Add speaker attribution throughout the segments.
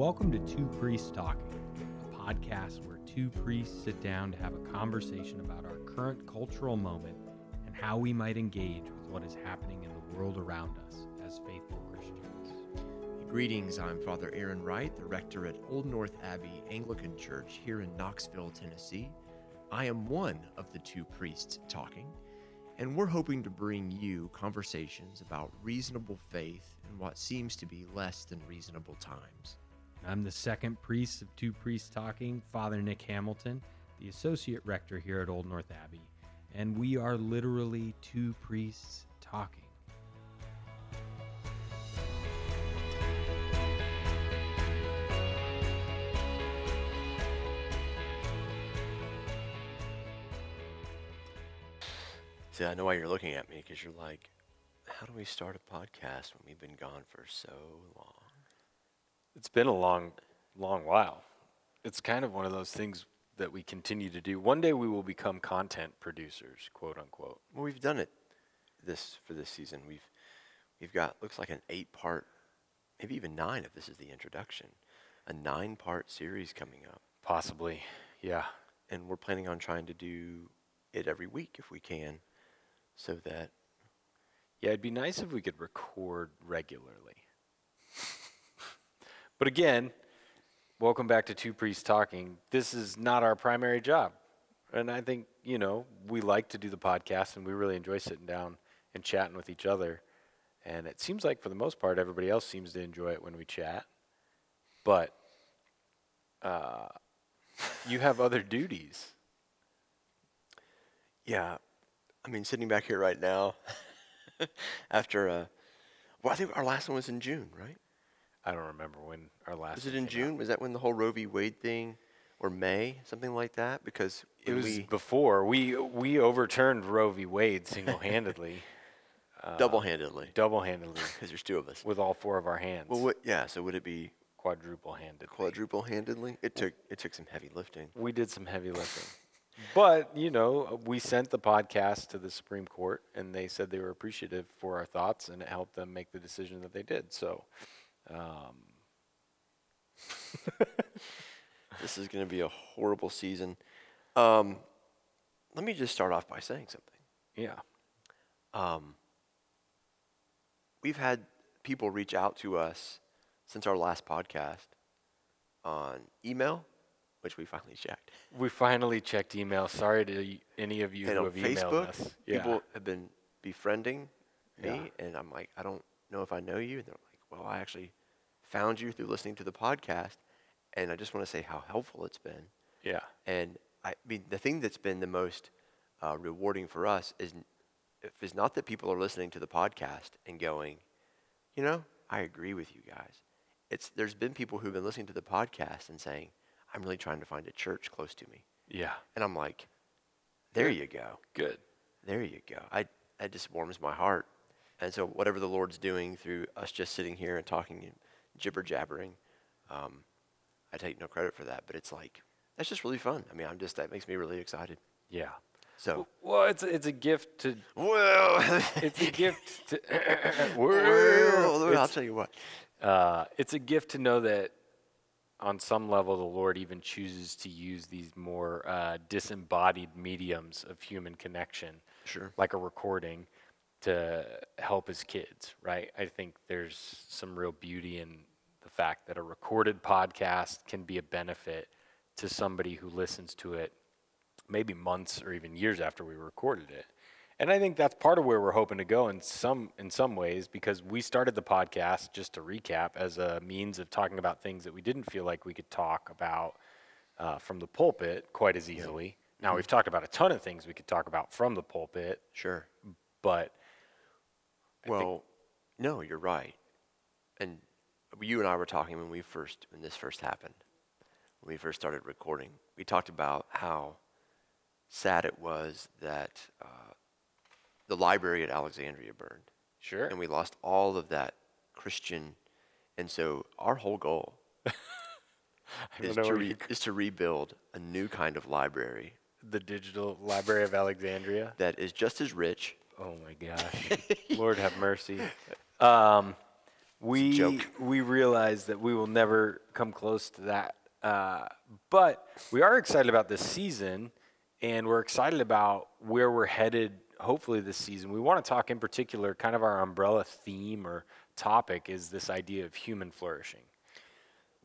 Speaker 1: Welcome to Two Priests Talking, a podcast where two priests sit down to have a conversation about our current cultural moment and how we might engage with what is happening in the world around us as faithful Christians.
Speaker 2: Greetings, I'm Father Aaron Wright, the rector at Old North Abbey Anglican Church here in Knoxville, Tennessee. I am one of the two priests talking, and we're hoping to bring you conversations about reasonable faith in what seems to be less than reasonable times.
Speaker 1: I'm the second priest of Two Priests Talking, Father Nick Hamilton, the associate rector here at Old North Abbey, and we are literally two priests talking.
Speaker 2: See, I know why you're looking at me because you're like, how do we start a podcast when we've been gone for so long?
Speaker 3: It's been a long, long while. It's kind of one of those things that we continue to do. One day we will become content producers, quote unquote.
Speaker 2: Well, we've done it this for this season. We've we've got looks like an eight part, maybe even nine if this is the introduction, a nine part series coming up,
Speaker 3: Possibly, yeah.
Speaker 2: and we're planning on trying to do it every week if we can, so that
Speaker 3: Yeah, it'd be nice if we could record regularly. But again, welcome back to Two Priests Talking. This is not our primary job. And I think, you know, we like to do the podcast and we really enjoy sitting down and chatting with each other. And it seems like for the most part, everybody else seems to enjoy it when we chat. But uh, you have other duties.
Speaker 2: yeah, I mean sitting back here right now, after uh, well I think our last one was in June, right?
Speaker 3: I don't remember when our last.
Speaker 2: Was it in
Speaker 3: came out.
Speaker 2: June? Was that when the whole Roe v. Wade thing, or May, something like that? Because
Speaker 3: It was
Speaker 2: we,
Speaker 3: before we we overturned Roe v. Wade single-handedly, uh,
Speaker 2: double-handedly
Speaker 3: double-handedly
Speaker 2: because there's two of us.
Speaker 3: with all four of our hands,
Speaker 2: Well, what, yeah. So would it be
Speaker 3: quadruple-handed.
Speaker 2: quadruple-handedly? It took it took some heavy lifting.
Speaker 3: We did some heavy lifting, but you know, we sent the podcast to the Supreme Court, and they said they were appreciative for our thoughts, and it helped them make the decision that they did. So, um,
Speaker 2: This is going to be a horrible season. Um, let me just start off by saying something.
Speaker 3: yeah,
Speaker 2: Um, we've had people reach out to us since our last podcast on email, which we finally checked.
Speaker 3: we finally checked email. Sorry to any of you
Speaker 2: and
Speaker 3: who have emailed us. Yeah.
Speaker 2: people have been befriending me,
Speaker 3: Yeah.
Speaker 2: and I'm like, I don't know if I know you. And they're like, Well, I actually found you through listening to the podcast, and I just want to say how helpful it's been.
Speaker 3: yeah.
Speaker 2: And I mean, the thing that's been the most uh, rewarding for us is, is not that people are listening to the podcast and going, you know, I agree with you guys. It's there's been people who've been listening to the podcast and saying, I'm really trying to find a church close to me,
Speaker 3: Yeah.
Speaker 2: and I'm like, there you go.
Speaker 3: Good.
Speaker 2: There you go. I that just warms my heart. And so whatever the Lord's doing through us just sitting here and talking jibber jabbering, um, I take no credit for that. But it's like that's just really fun. I mean, I'm just that makes me really excited.
Speaker 3: Yeah.
Speaker 2: So
Speaker 3: Well, it's it's a gift to
Speaker 2: well,
Speaker 3: it's a gift to
Speaker 2: well, I'll tell you what.
Speaker 3: uh, it's a gift to know that on some level the Lord even chooses to use these more uh, disembodied mediums of human connection,
Speaker 2: Sure.
Speaker 3: like a recording, to help his kids. Right? I think there's some real beauty in the fact that a recorded podcast can be a benefit to somebody who listens to it maybe months or even years after we recorded it. And I think that's part of where we're hoping to go in some in some ways because we started the podcast just to recap as a means of talking about things that we didn't feel like we could talk about uh, from the pulpit quite as easily. Now we've talked about a ton of things we could talk about from the pulpit,
Speaker 2: Sure.
Speaker 3: but
Speaker 2: Well, no, you're right. And you and I were talking when we first when this first happened, when we first started recording. We talked about how sad it was that uh, the library at Alexandria burned,
Speaker 3: sure.
Speaker 2: and we lost all of that Christian. And so our whole goal is to, re- is to rebuild a new kind of library
Speaker 3: the Digital Library of Alexandria.
Speaker 2: that is just as rich
Speaker 3: Oh my gosh. Lord have mercy. Um, we we realize that we will never come close to that. Uh, but we are excited about this season, and we're excited about where we're headed. Hopefully, this season. We want to talk in particular, kind of our umbrella theme or topic is this idea of human flourishing.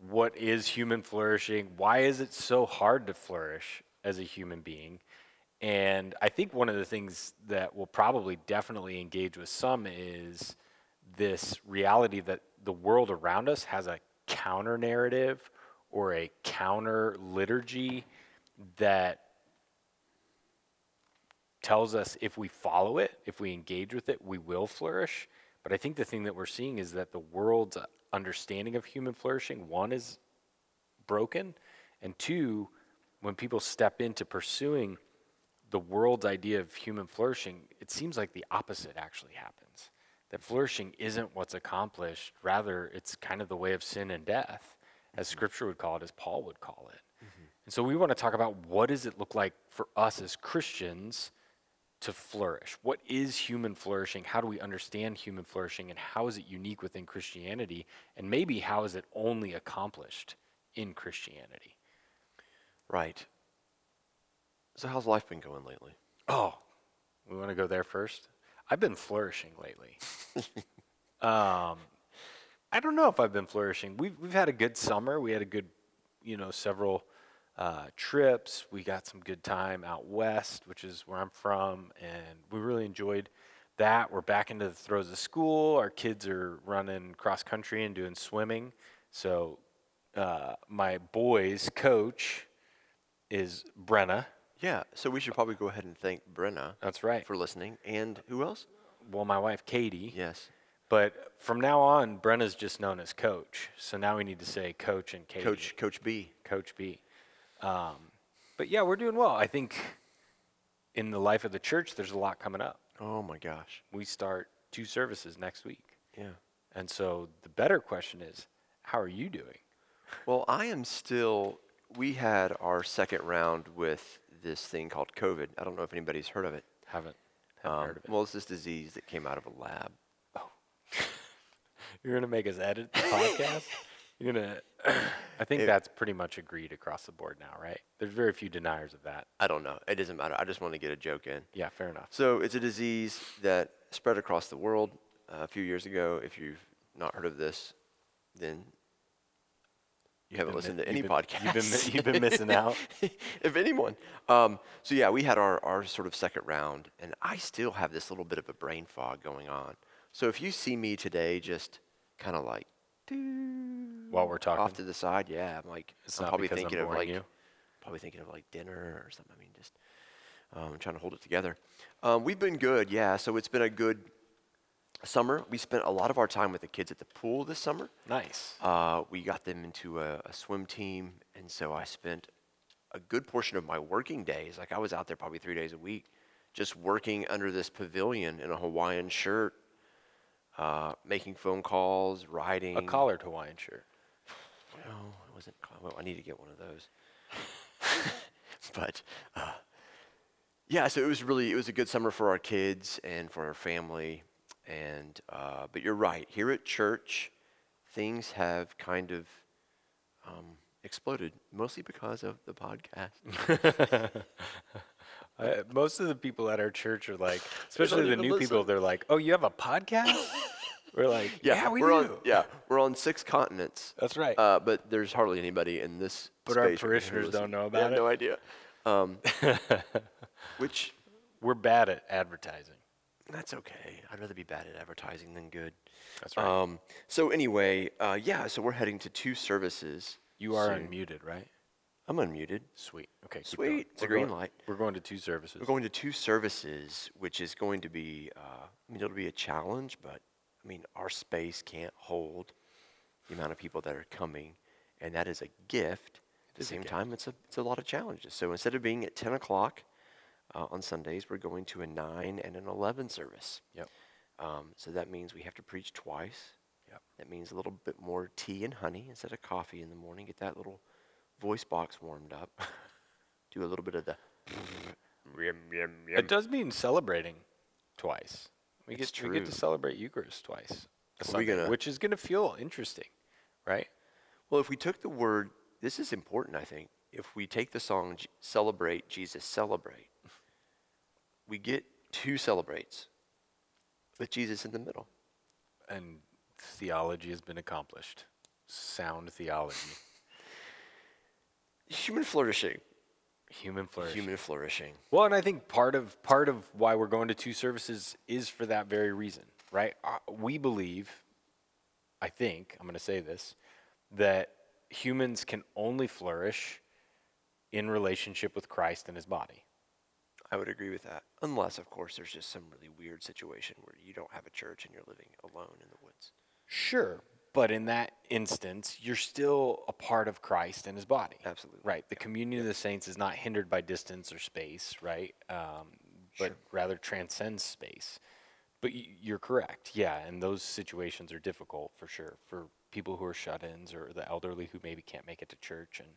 Speaker 3: What is human flourishing? Why is it so hard to flourish as a human being? And I think one of the things that will probably definitely engage with some is this reality that the world around us has a counter narrative or a counter liturgy that tells us if we follow it, if we engage with it, we will flourish. But I think the thing that we're seeing is that the world's understanding of human flourishing, one, is broken, and two, when people step into pursuing the world's idea of human flourishing, it seems like the opposite actually happens. That flourishing isn't what's accomplished, rather, it's kind of the way of sin and death, as mm-hmm. scripture would call it, as Paul would call it. Mm-hmm. And so we want to talk about what does it look like for us as Christians to flourish? What is human flourishing? How do we understand human flourishing and how is it unique within Christianity? And maybe how is it only accomplished in Christianity?
Speaker 2: Right. So how's life been going lately?
Speaker 3: Oh, we want to go there first? I've been flourishing lately. um, I don't know if I've been flourishing. We've, we've had a good summer. We had a good, you know, several uh, trips. We got some good time out west, which is where I'm from, and we really enjoyed that. We're back into the throes of school. Our kids are running cross country and doing swimming. So uh, my boys' coach is Brenna.
Speaker 2: Yeah, so we should probably go ahead and thank Brenna
Speaker 3: That's right.
Speaker 2: for listening. And who else?
Speaker 3: well, my wife Katie.
Speaker 2: Yes.
Speaker 3: But from now on, Brenna's just known as Coach. So now we need to say Coach and Katie.
Speaker 2: Coach Coach B.
Speaker 3: Coach B. Um, but yeah, we're doing well. I think in the life of the church, there's a lot coming up.
Speaker 2: Oh my gosh.
Speaker 3: We start two services next week.
Speaker 2: Yeah.
Speaker 3: And so the better question is, how are you doing?
Speaker 2: Well, I am still we had our second round with this thing called COVID. I don't know if anybody's heard of it.
Speaker 3: Haven't, haven't
Speaker 2: Um,
Speaker 3: heard of it.
Speaker 2: Well, it's this disease that came out of a lab. Oh.
Speaker 3: You're going to make us edit the podcast? You're going to, I think
Speaker 2: It-
Speaker 3: that's pretty much agreed across the board now, right? There's very few deniers of that.
Speaker 2: I don't know. It doesn't matter. I just want to get a joke in.
Speaker 3: Yeah, fair enough.
Speaker 2: So it's a disease that spread across the world uh, a few years ago. If you've not heard of this, then you haven't listened to any
Speaker 3: you've been-
Speaker 2: podcast.
Speaker 3: you've been you've been missing out.
Speaker 2: if anyone. Um, so yeah, we had our, our sort of second round, and I still have this little bit of a brain fog going on. So if you see me today, just kind of like
Speaker 3: While we're talking,
Speaker 2: off to the side, yeah, I'm like
Speaker 3: it's
Speaker 2: I'm probably thinking
Speaker 3: I'm
Speaker 2: of like
Speaker 3: you.
Speaker 2: probably thinking of like dinner or something. I mean, just um, trying to hold it together. Um, we've been good, yeah. So it's been a good summer. We spent a lot of our time with the kids at the pool this summer.
Speaker 3: Nice.
Speaker 2: Uh, we got them into a, a swim team, and so I spent a good portion of my working days, like I was out there probably three days a week, just working under this pavilion in a Hawaiian shirt, uh, making phone calls, writing.
Speaker 3: A collared Hawaiian shirt.
Speaker 2: No, it wasn't. Well, I need to get one of those. but uh, yeah, so it was really it was a good summer for our kids and for our family. And uh, but you're right. Here at church, things have kind of um, exploded, mostly because of the podcast.
Speaker 3: Uh, most of the people at our church are like, especially the new people, they're like, "Oh, you have a podcast?" We're like, "Yeah, we
Speaker 2: are
Speaker 3: do."
Speaker 2: on yeah we're on six continents.
Speaker 3: That's right.
Speaker 2: Uh, but there's hardly anybody in this.
Speaker 3: But our parishioners don't
Speaker 2: listen.
Speaker 3: know
Speaker 2: They have
Speaker 3: about
Speaker 2: No idea. Um, which
Speaker 3: We're bad at advertising.
Speaker 2: That's okay. I'd rather be bad at advertising than good.
Speaker 3: That's right.
Speaker 2: Um, so anyway, uh, yeah. So we're heading to two services.
Speaker 3: you are
Speaker 2: soon.
Speaker 3: unmuted, right?
Speaker 2: I'm unmuted.
Speaker 3: Sweet. Okay.
Speaker 2: Sweet. It's a
Speaker 3: We're
Speaker 2: green
Speaker 3: going-
Speaker 2: light.
Speaker 3: We're going to two services.
Speaker 2: We're going to two services, which is going to be. Uh, I mean, it'll be a challenge, but I mean, our space can't hold the amount of people that are coming, and that is a gift. At the same time, it's a it's a lot of challenges. So instead of being at 10 o'clock uh, on Sundays, we're going to a 9 and an 11 service.
Speaker 3: Yep.
Speaker 2: Um, so that means we have to preach twice.
Speaker 3: Yep.
Speaker 2: That means a little bit more tea and honey instead of coffee in the morning. Get that little voice box warmed up. Do a little bit of the.
Speaker 3: It does mean celebrating twice. We
Speaker 2: It's
Speaker 3: get we get to celebrate Eucharist twice. a
Speaker 2: Are
Speaker 3: Sunday,
Speaker 2: gonna-
Speaker 3: which is going to feel interesting, right?
Speaker 2: Well, if we took the word, this is important, I think. If we take the song Celebrate, Jesus Celebrate, we get two celebrates with Jesus in the middle.
Speaker 3: And theology has been accomplished. Sound theology,
Speaker 2: Human flourishing.
Speaker 3: human flourish.
Speaker 2: Human flourishing.
Speaker 3: Well, and I think part of part of why we're going to two services is for that very reason, right? Uh, we believe, I think I'm going to say this, that humans can only flourish in relationship with Christ and His body.
Speaker 2: I would agree with that. Unless, of course, there's just some really weird situation where you don't have a church and you're living alone in the woods.
Speaker 3: Sure, but in that instance, you're still a part of Christ and His body.
Speaker 2: Absolutely.
Speaker 3: Right. The communion of the saints is not hindered by distance or space, right? Um, but
Speaker 2: Sure.
Speaker 3: rather transcends space. But y- you're correct. Yeah, and those situations are difficult for sure for people who are shut-ins or the elderly who maybe can't make it to church, and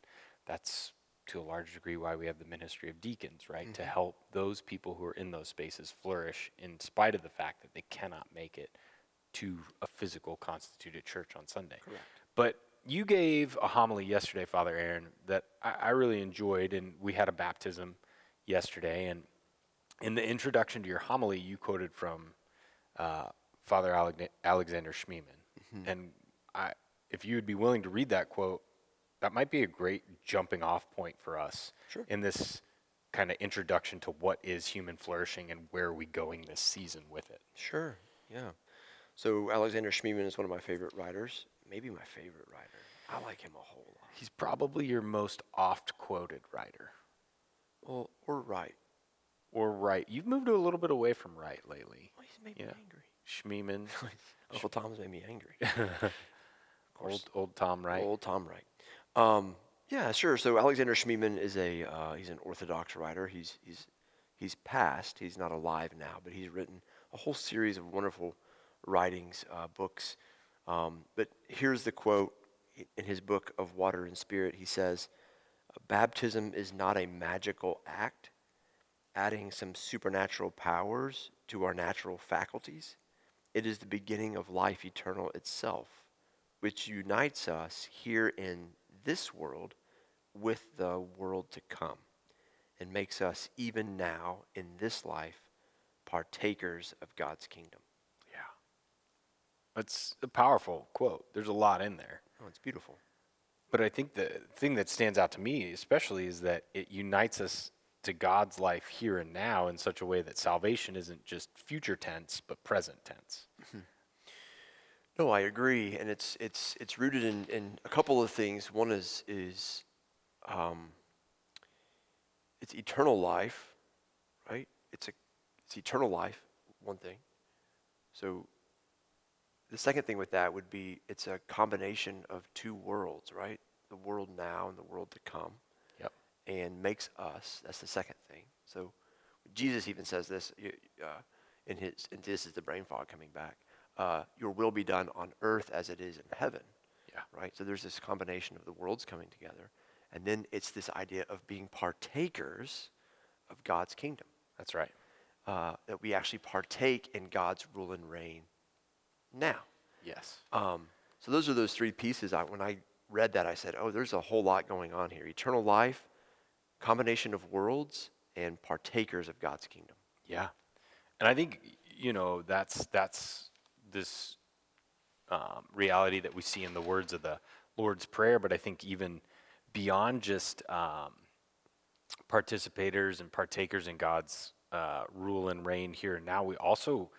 Speaker 3: that's to a large degree why we have the ministry of deacons, right? To help those people who are in those spaces flourish in spite of the fact that they cannot make it to a physical constituted church on Sunday.
Speaker 2: Correct.
Speaker 3: But you gave a homily yesterday, Father Aaron, that I, I really enjoyed, and we had a baptism yesterday. And in the introduction to your homily, you quoted from uh, Father Alexander Schmemann. And I, if you would be willing to read that quote, that might be a great jumping off point for us
Speaker 2: Sure.
Speaker 3: in this kind of introduction to what is human flourishing and where are we going this season with it.
Speaker 2: Sure. Yeah. So Alexander Schmemann is one of my favorite writers. Maybe my favorite writer. I like him a whole lot.
Speaker 3: He's probably your most oft quoted writer.
Speaker 2: Well, or Wright.
Speaker 3: Or Wright. You've moved a little bit away from Wright lately.
Speaker 2: Well, he's made
Speaker 3: Yeah.
Speaker 2: me angry.
Speaker 3: Schmemann,
Speaker 2: Uncle Tom's made me angry.
Speaker 3: Of old old Tom Wright.
Speaker 2: Old Tom Wright. Um, yeah, sure. So Alexander Schmemann is a uh, he's an Orthodox writer. He's he's he's passed. He's not alive now, but he's written a whole series of wonderful writings, uh, books. Um, but here's the quote in his book of Water and Spirit. He says, "Baptism is not a magical act, adding some supernatural powers to our natural faculties. It is the beginning of life eternal itself." which unites us here in this world with the world to come and makes us even now in this life partakers of God's kingdom.
Speaker 3: Yeah. That's a powerful quote. There's a lot in there.
Speaker 2: Oh, it's beautiful.
Speaker 3: But I think the thing that stands out to me, especially, is that it unites us to God's life here and now in such a way that salvation isn't just future tense, but present tense. Mm-hmm.
Speaker 2: No, I agree, and it's it's it's rooted in, in a couple of things. One is is um, it's eternal life, right? It's a it's eternal life. One thing. So the second thing with that would be it's a combination of two worlds, right? The world now and the world to come,
Speaker 3: Yep.
Speaker 2: and makes us. That's the second thing. So Jesus even says this uh, in his. And this is the brain fog coming back. Uh, your will be done on earth as it is in heaven.
Speaker 3: Yeah.
Speaker 2: Right. So there's this combination of the worlds coming together, and then it's this idea of being partakers of God's kingdom.
Speaker 3: That's right.
Speaker 2: Uh, that we actually partake in God's rule and reign now.
Speaker 3: Yes.
Speaker 2: Um, so those are those three pieces. I, when I read that, I said, "Oh, there's a whole lot going on here: eternal life, combination of worlds, and partakers of God's kingdom."
Speaker 3: Yeah, and I think you know that's that's this um, reality that we see in the words of the Lord's Prayer, but I think even beyond just um, participators and partakers in God's uh, rule and reign here and now, we also,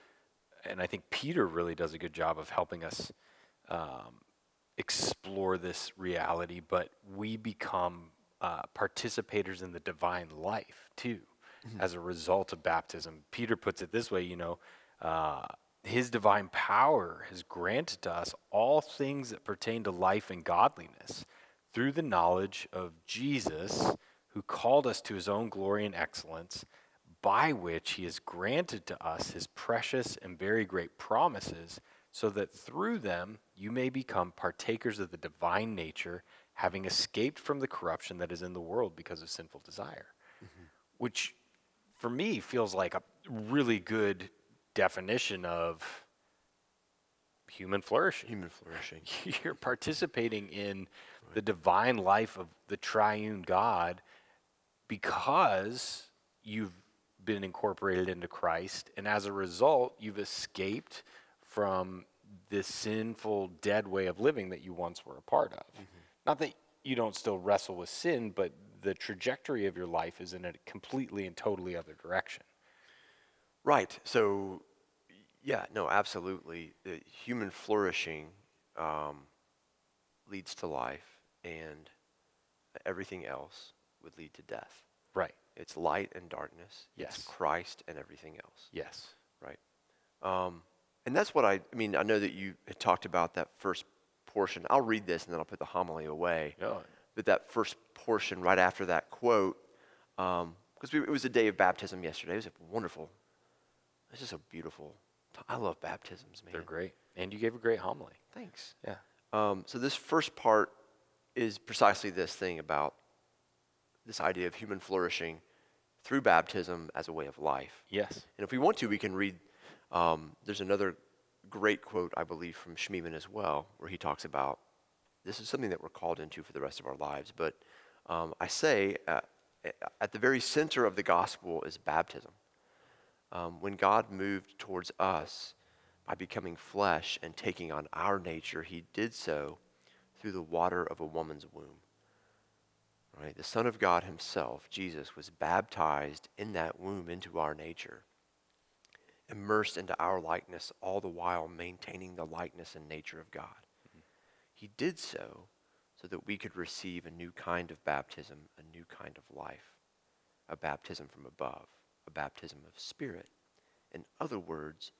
Speaker 3: and I think Peter really does a good job of helping us um, explore this reality, but we become uh, participators in the divine life too as a result of baptism. Peter puts it this way you know, uh, his divine power has granted to us all things that pertain to life and godliness through the knowledge of Jesus, who called us to his own glory and excellence, by which he has granted to us his precious and very great promises, so that through them you may become partakers of the divine nature, having escaped from the corruption that is in the world because of sinful desire. Mm-hmm. Which, for me, feels like a really good definition of human flourishing.
Speaker 2: Human flourishing.
Speaker 3: You're participating in the divine life of the triune God because you've been incorporated into Christ, and as a result, you've escaped from this sinful, dead way of living that you once were a part of. Mm-hmm. Not that you don't still wrestle with sin, but the trajectory of your life is in a completely and totally other direction.
Speaker 2: Right. So, yeah, no, absolutely. The human flourishing um, leads to life, and everything else would lead to death.
Speaker 3: Right.
Speaker 2: It's light and darkness.
Speaker 3: Yes.
Speaker 2: It's Christ and everything else.
Speaker 3: Yes.
Speaker 2: Right. Um, and that's what I, I mean, I know that you had talked about that first portion. I'll read this and then I'll put the homily away.
Speaker 3: Yeah.
Speaker 2: But that first portion right after that quote, because it was a day of baptism yesterday. It was a wonderful, it's just a beautiful, I love baptisms, man.
Speaker 3: They're great. And you gave a great homily.
Speaker 2: Thanks.
Speaker 3: Yeah.
Speaker 2: Um, so this first part is precisely this thing about this idea of human flourishing through baptism as a way of life.
Speaker 3: Yes.
Speaker 2: And if we want to, we can read. Um, there's another great quote, I believe, from Schmemann as well, where he talks about this is something that we're called into for the rest of our lives. But um, I say uh, at the very center of the gospel is baptism. Um, when God moved towards us by becoming flesh and taking on our nature, he did so through the water of a woman's womb. Right? The Son of God himself, Jesus, was baptized in that womb into our nature, immersed into our likeness, all the while maintaining the likeness and nature of God. He did so so that we could receive a new kind of baptism, a new kind of life, a baptism from above, a baptism of spirit. In other words,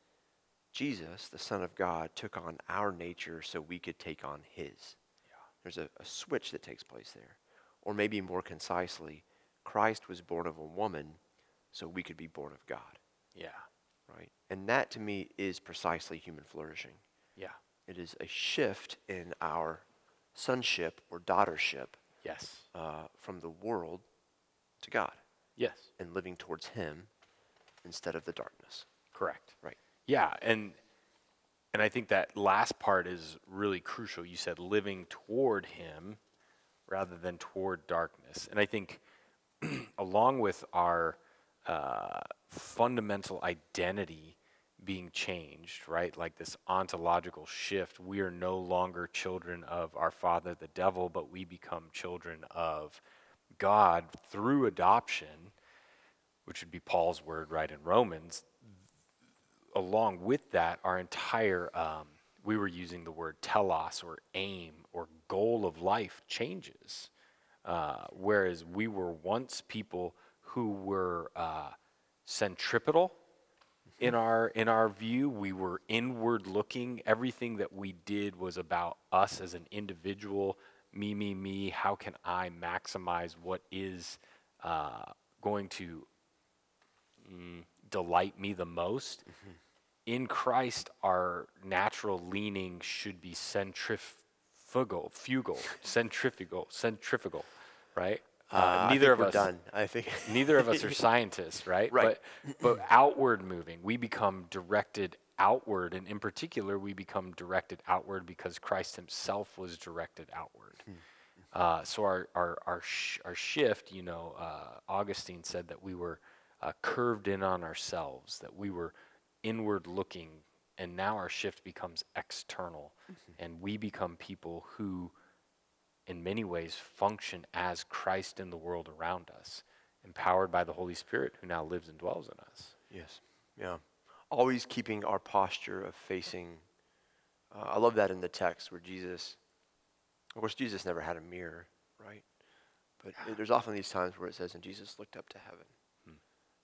Speaker 2: Jesus, the Son of God, took on our nature so we could take on his. There's a, a switch that takes place there. Or maybe more concisely, Christ was born of a woman so we could be born of God,
Speaker 3: Yeah.
Speaker 2: right? And that to me is precisely human flourishing.
Speaker 3: Yeah.
Speaker 2: It is a shift in our sonship or daughtership
Speaker 3: Yes.
Speaker 2: uh, from the world to God
Speaker 3: Yes.
Speaker 2: and living towards Him instead of the darkness.
Speaker 3: Correct.
Speaker 2: Right.
Speaker 3: Yeah, and and I think that last part is really crucial. You said living toward him rather than toward darkness. And I think along with our uh, fundamental identity being changed, right? Like this ontological shift, we are no longer children of our father, the devil, but we become children of God through adoption, which would be Paul's word, right, in Romans. Along with that, our entire, um, we were using the word telos or aim or goal of life changes. Uh, whereas we were once people who were uh, centripetal in our in our view we were inward looking everything that we did was about us as an individual me me me how can i maximize what is uh, going to mm, delight me the most in christ our natural leaning should be centrifugal fugal centrifugal centrifugal right
Speaker 2: Uh, I
Speaker 3: neither of us
Speaker 2: done. I think
Speaker 3: neither of us are scientists, right?
Speaker 2: Right.
Speaker 3: But but outward moving, we become directed outward, and in particular, we become directed outward because Christ Himself was directed outward. Uh, so our our our, sh- our shift, you know, uh, Augustine said that we were uh, curved in on ourselves, that we were inward looking, and now our shift becomes external, and we become people who in many ways function as Christ in the world around us, empowered by the Holy Spirit who now lives and dwells in us.
Speaker 2: Yes. Yeah. Always keeping our posture of facing. Uh, I love that in the text where Jesus, of course, Jesus never had a mirror, right? But there's often these times where it says, and Jesus looked up to heaven.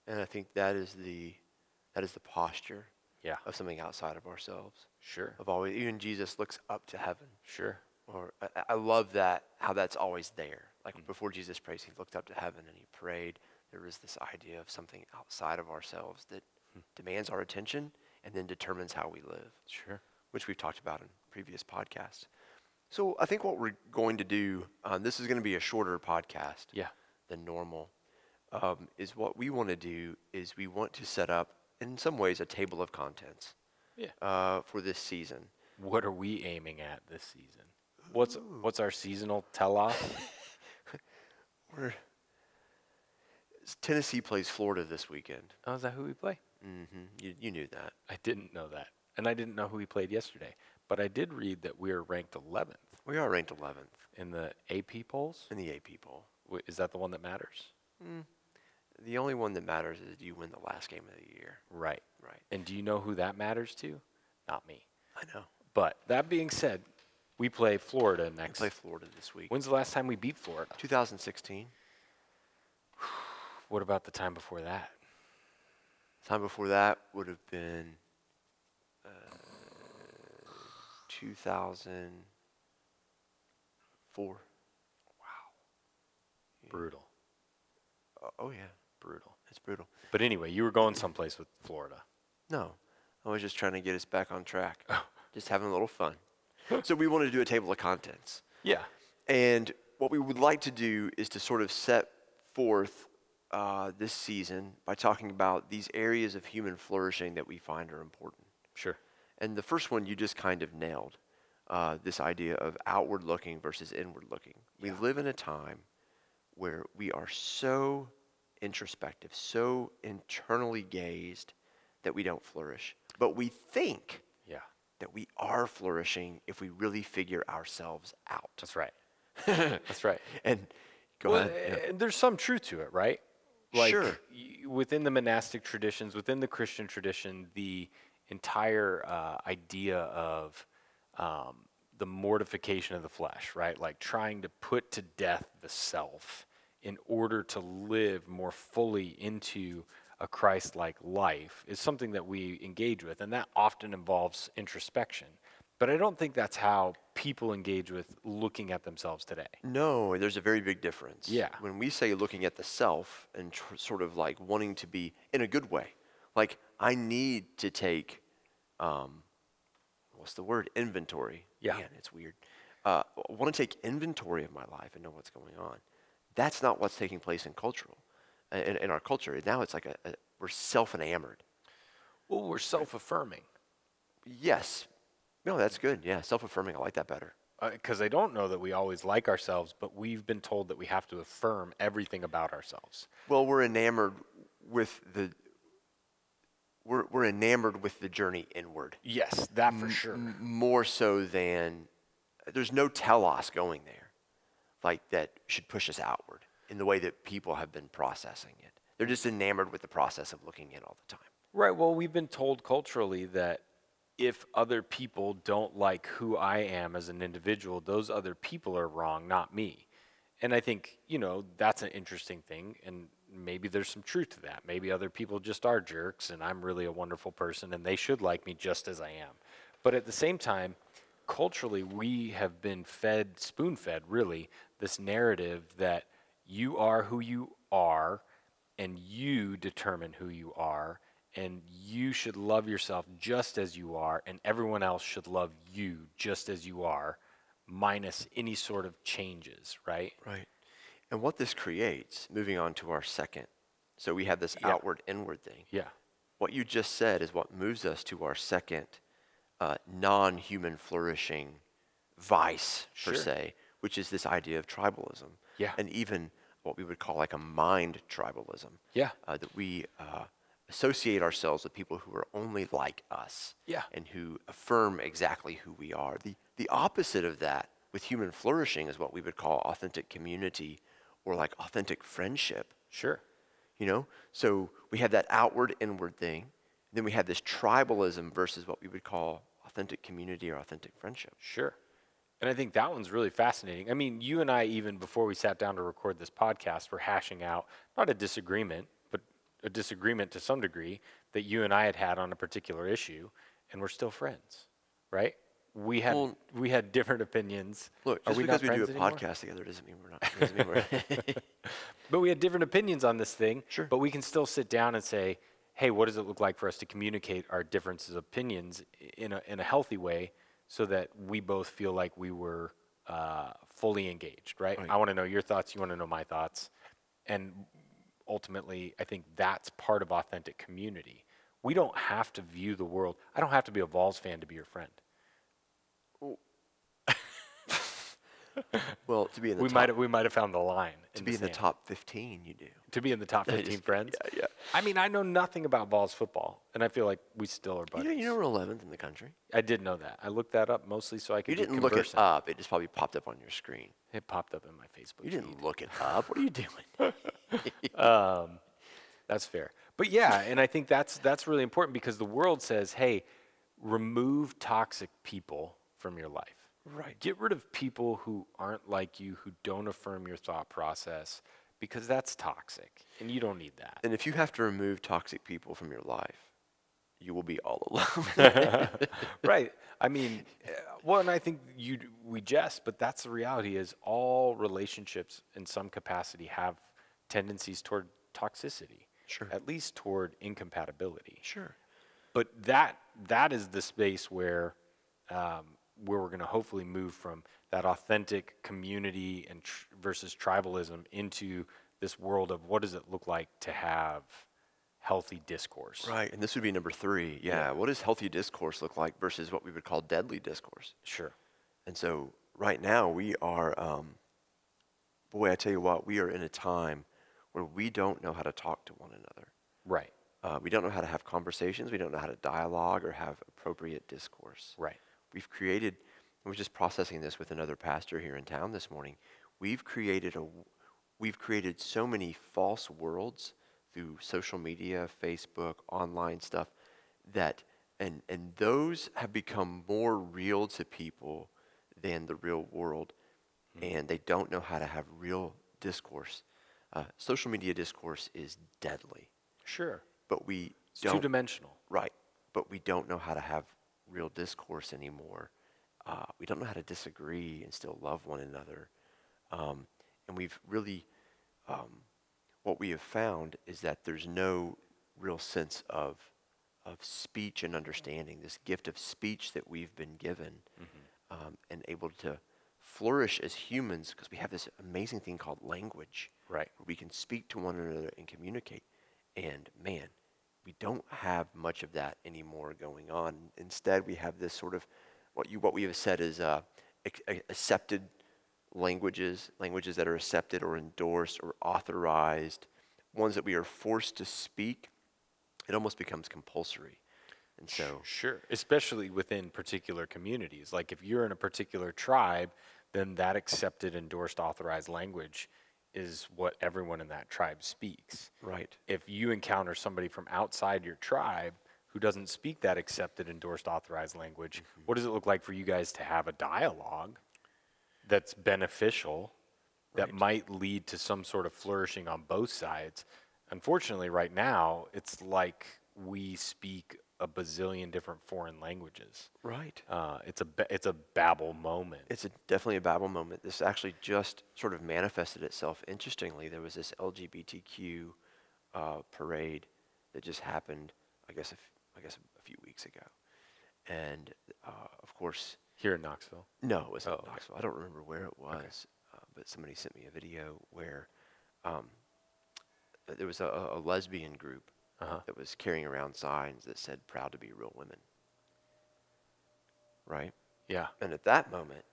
Speaker 2: And I think that is the, that is the posture
Speaker 3: Yeah,
Speaker 2: of something outside of ourselves.
Speaker 3: sure,
Speaker 2: Of always, even Jesus looks up to heaven.
Speaker 3: sure.
Speaker 2: Or I, I love that how that's always there. Like before Jesus prays, he looked up to heaven and he prayed. There is this idea of something outside of ourselves that demands our attention and then determines how we live,
Speaker 3: Sure.
Speaker 2: which we've talked about in previous podcasts. So I think what we're going to do, um, this is going to be a shorter podcast
Speaker 3: Yeah.
Speaker 2: than normal, um, is what we want to do is we want to set up, in some ways, a table of contents
Speaker 3: Yeah.
Speaker 2: uh, for this season.
Speaker 3: what are we aiming at this season? What's what's our seasonal telos?
Speaker 2: We're, Tennessee plays Florida this weekend.
Speaker 3: Oh, is that who we play?
Speaker 2: Hmm You, you knew that.
Speaker 3: I didn't know that, and I didn't know who we played yesterday. But I did read that we are ranked 11th
Speaker 2: We are ranked 11th
Speaker 3: in the AP polls.
Speaker 2: in the AP poll.
Speaker 3: Is that the one that matters?
Speaker 2: The only one that matters is do you win the last game of the year.
Speaker 3: Right.
Speaker 2: Right.
Speaker 3: And do you know who that matters to? Not me.
Speaker 2: I know.
Speaker 3: But that being said, we play Florida next.
Speaker 2: We play Florida this week.
Speaker 3: When's the last time we beat Florida?
Speaker 2: 2016.
Speaker 3: What about the time before that?
Speaker 2: Time before that would have been uh, 2004.
Speaker 3: Brutal.
Speaker 2: Oh, oh yeah,
Speaker 3: Brutal.
Speaker 2: it's brutal.
Speaker 3: But anyway, you were going someplace with Florida.
Speaker 2: No, I was just trying to get us back on track. just having a little fun. so we wanted to do a table of contents.
Speaker 3: Yeah.
Speaker 2: And what we would like to do is to sort of set forth uh, this season by talking about these areas of human flourishing that we find are important.
Speaker 3: Sure.
Speaker 2: And the first one you just kind of nailed uh, this idea of outward looking versus inward looking. We live in a time where we are so introspective, so internally gazed that we don't flourish. But we think
Speaker 3: Yeah.
Speaker 2: that we are flourishing if we really figure ourselves out.
Speaker 3: That's right. That's right.
Speaker 2: And go
Speaker 3: Well,
Speaker 2: ahead. yeah.
Speaker 3: and there's some truth to it, right? Like
Speaker 2: Sure.
Speaker 3: within the monastic traditions, within the Christian tradition, the entire uh, idea of um, the mortification of the flesh, right? Like trying to put to death the self in order to live more fully into a Christ like life is something that we engage with, and that often involves introspection. But I don't think that's how people engage with looking at themselves today.
Speaker 2: No, there's a very big difference.
Speaker 3: Yeah.
Speaker 2: When we say looking at the self and tr- sort of like wanting to be in a good way, like I need to take, um, what's the word? Inventory.
Speaker 3: Yeah.
Speaker 2: Man, it's weird. Uh, I want to take inventory of my life and know what's going on. That's not what's taking place in cultural, uh, in, in our culture. Now it's like a, a we're self-enamored.
Speaker 3: Well, we're self affirming.
Speaker 2: Yes. No, that's good. Yeah, self-affirming. I like that better.
Speaker 3: Uh, because I don't know that we always like ourselves, but we've been told that we have to affirm everything about ourselves.
Speaker 2: Well, we're enamored with the we're we're enamored with the journey inward
Speaker 3: Yes, that for sure.
Speaker 2: m- more so than there's no telos going there like that should push us outward in the way that people have been processing it. They're just enamored with the process of looking in all the time.
Speaker 3: Right. Well, we've been told culturally that if other people don't like who I am as an individual, those other people are wrong, not me. And I think, you know, that's an interesting thing. And maybe there's some truth to that. Maybe other people just are jerks and I'm really a wonderful person and they should like me just as I am. But at the same time, culturally, we have been fed, spoon fed, really, this narrative that you are who you are and you determine who you are and you should love yourself just as you are and everyone else should love you just as you are minus any sort of changes right
Speaker 2: Right. And what this creates, moving on to our second. So we have this
Speaker 3: Yeah.
Speaker 2: outward inward thing.
Speaker 3: yeah
Speaker 2: What you just said is what moves us to our second uh, non human flourishing vice, per
Speaker 3: Sure.
Speaker 2: se, which is this idea of tribalism.
Speaker 3: Yeah.
Speaker 2: And even what we would call like a mind tribalism.
Speaker 3: Yeah.
Speaker 2: Uh, that we uh, associate ourselves with people who are only like us.
Speaker 3: Yeah.
Speaker 2: And who affirm exactly who we are. The, the opposite of that with human flourishing is what we would call authentic community or like authentic friendship
Speaker 3: sure
Speaker 2: you know so we have that outward inward thing then we have this tribalism versus what we would call authentic community or authentic friendship
Speaker 3: Sure. And I think that one's really fascinating. I mean, you and I, even before we sat down to record this podcast, were hashing out not a disagreement, a disagreement to some degree that you and I had had on a particular issue, and we're still friends, right? We had
Speaker 2: Well-
Speaker 3: we had different opinions.
Speaker 2: look
Speaker 3: Are
Speaker 2: just
Speaker 3: we
Speaker 2: because we do a
Speaker 3: anymore?
Speaker 2: podcast together doesn't mean we're not doesn't mean we're
Speaker 3: But we had different opinions on this thing.
Speaker 2: Sure.
Speaker 3: But we can still sit down and say, hey, what does it look like for us to communicate our differences of opinions in a, in a healthy way so that we both feel like we were uh, fully engaged, right?
Speaker 2: Right.
Speaker 3: I want to know your thoughts. You want to know my thoughts. And ultimately, I think that's part of authentic community. We don't have to view the world. I don't have to be a Vols fan to be your friend.
Speaker 2: Well, to be in the
Speaker 3: We
Speaker 2: top,
Speaker 3: might have, we might have found the line.
Speaker 2: to be in the top 15, you do.
Speaker 3: To be in the top 15 friends.
Speaker 2: Yeah, yeah.
Speaker 3: I mean, I know nothing about Vols football, and I feel like we still are
Speaker 2: You
Speaker 3: buddies.
Speaker 2: know, you know we're 11th in the country.
Speaker 3: I did know that. I looked that up mostly so I could.
Speaker 2: You didn't look it up. It just probably popped up on your screen.
Speaker 3: It popped up in my Facebook.
Speaker 2: You didn't look it up. What are you doing?
Speaker 3: Um, that's fair. But yeah, and I think that's that's really important because the world says, "Hey, remove toxic people from your life.
Speaker 2: Right.
Speaker 3: Get rid of people who aren't like you, who don't affirm your thought process, because that's toxic, and you don't need that."
Speaker 2: And if you have to remove toxic people from your life, you will be all alone.
Speaker 3: right. I mean, uh, well, and I think you we jest, but that's the reality. Is all relationships in some capacity have tendencies toward toxicity,
Speaker 2: Sure.
Speaker 3: at least toward incompatibility.
Speaker 2: sure.
Speaker 3: But that that is the space where um, where we're going to hopefully move from that authentic community and tr- versus tribalism into this world of what does it look like to have healthy discourse.
Speaker 2: Right. And this would be number three. Yeah. What does healthy discourse look like versus what we would call deadly discourse?
Speaker 3: Sure.
Speaker 2: And so right now we are, um, boy, I tell you what, we are in a time where we don't know how to talk to one another.
Speaker 3: Right.
Speaker 2: Uh, we don't know how to have conversations. We don't know how to dialogue or have appropriate discourse.
Speaker 3: Right.
Speaker 2: We've created, I was just processing this with another pastor here in town this morning. We've created a, we've created so many false worlds through social media, Facebook, online stuff, that, and, and those have become more real to people than the real world. And they don't know how to have real discourse. Uh, social media discourse is deadly,
Speaker 3: Sure.
Speaker 2: but we
Speaker 3: It's
Speaker 2: don't.
Speaker 3: two dimensional.
Speaker 2: Right. But we don't know how to have real discourse anymore. Uh, we don't know how to disagree and still love one another. Um, and we've really, um, what we have found is that there's no real sense of, of speech and understanding, this gift of speech that we've been given um, and able to flourish as humans because we have this amazing thing called language
Speaker 3: Right.
Speaker 2: we can speak to one another and communicate. And man, we don't have much of that anymore going on. Instead, we have this sort of what you what we have said is uh, ac- accepted languages, languages that are accepted or endorsed or authorized, ones that we are forced to speak. It almost becomes compulsory, and so
Speaker 3: Sure. Especially within particular communities. Like if you're in a particular tribe, then that accepted, endorsed, authorized language is what everyone in that tribe speaks.
Speaker 2: right,
Speaker 3: If you encounter somebody from outside your tribe who doesn't speak that accepted, endorsed, authorized language, mm-hmm. what does it look like for you guys to have a dialogue that's beneficial, that might lead to some sort of flourishing on both sides? Unfortunately, right now, it's like we speak a bazillion different foreign languages.
Speaker 2: right.
Speaker 3: Uh, it's a ba- it's a babble moment.
Speaker 2: It's a, definitely a Babel moment. This actually just sort of manifested itself. Interestingly, there was this LGBTQ uh, parade that just happened. I guess a f- I guess a few weeks ago, and uh, of course,
Speaker 3: Here in Knoxville.
Speaker 2: no, it was
Speaker 3: Oh, okay.
Speaker 2: Knoxville. I don't remember where it was, uh, but somebody sent me a video where um, there was a a lesbian group
Speaker 3: Uh-huh.
Speaker 2: that was carrying around signs that said "Proud to be real women." Right,
Speaker 3: Yeah,
Speaker 2: and at that moment,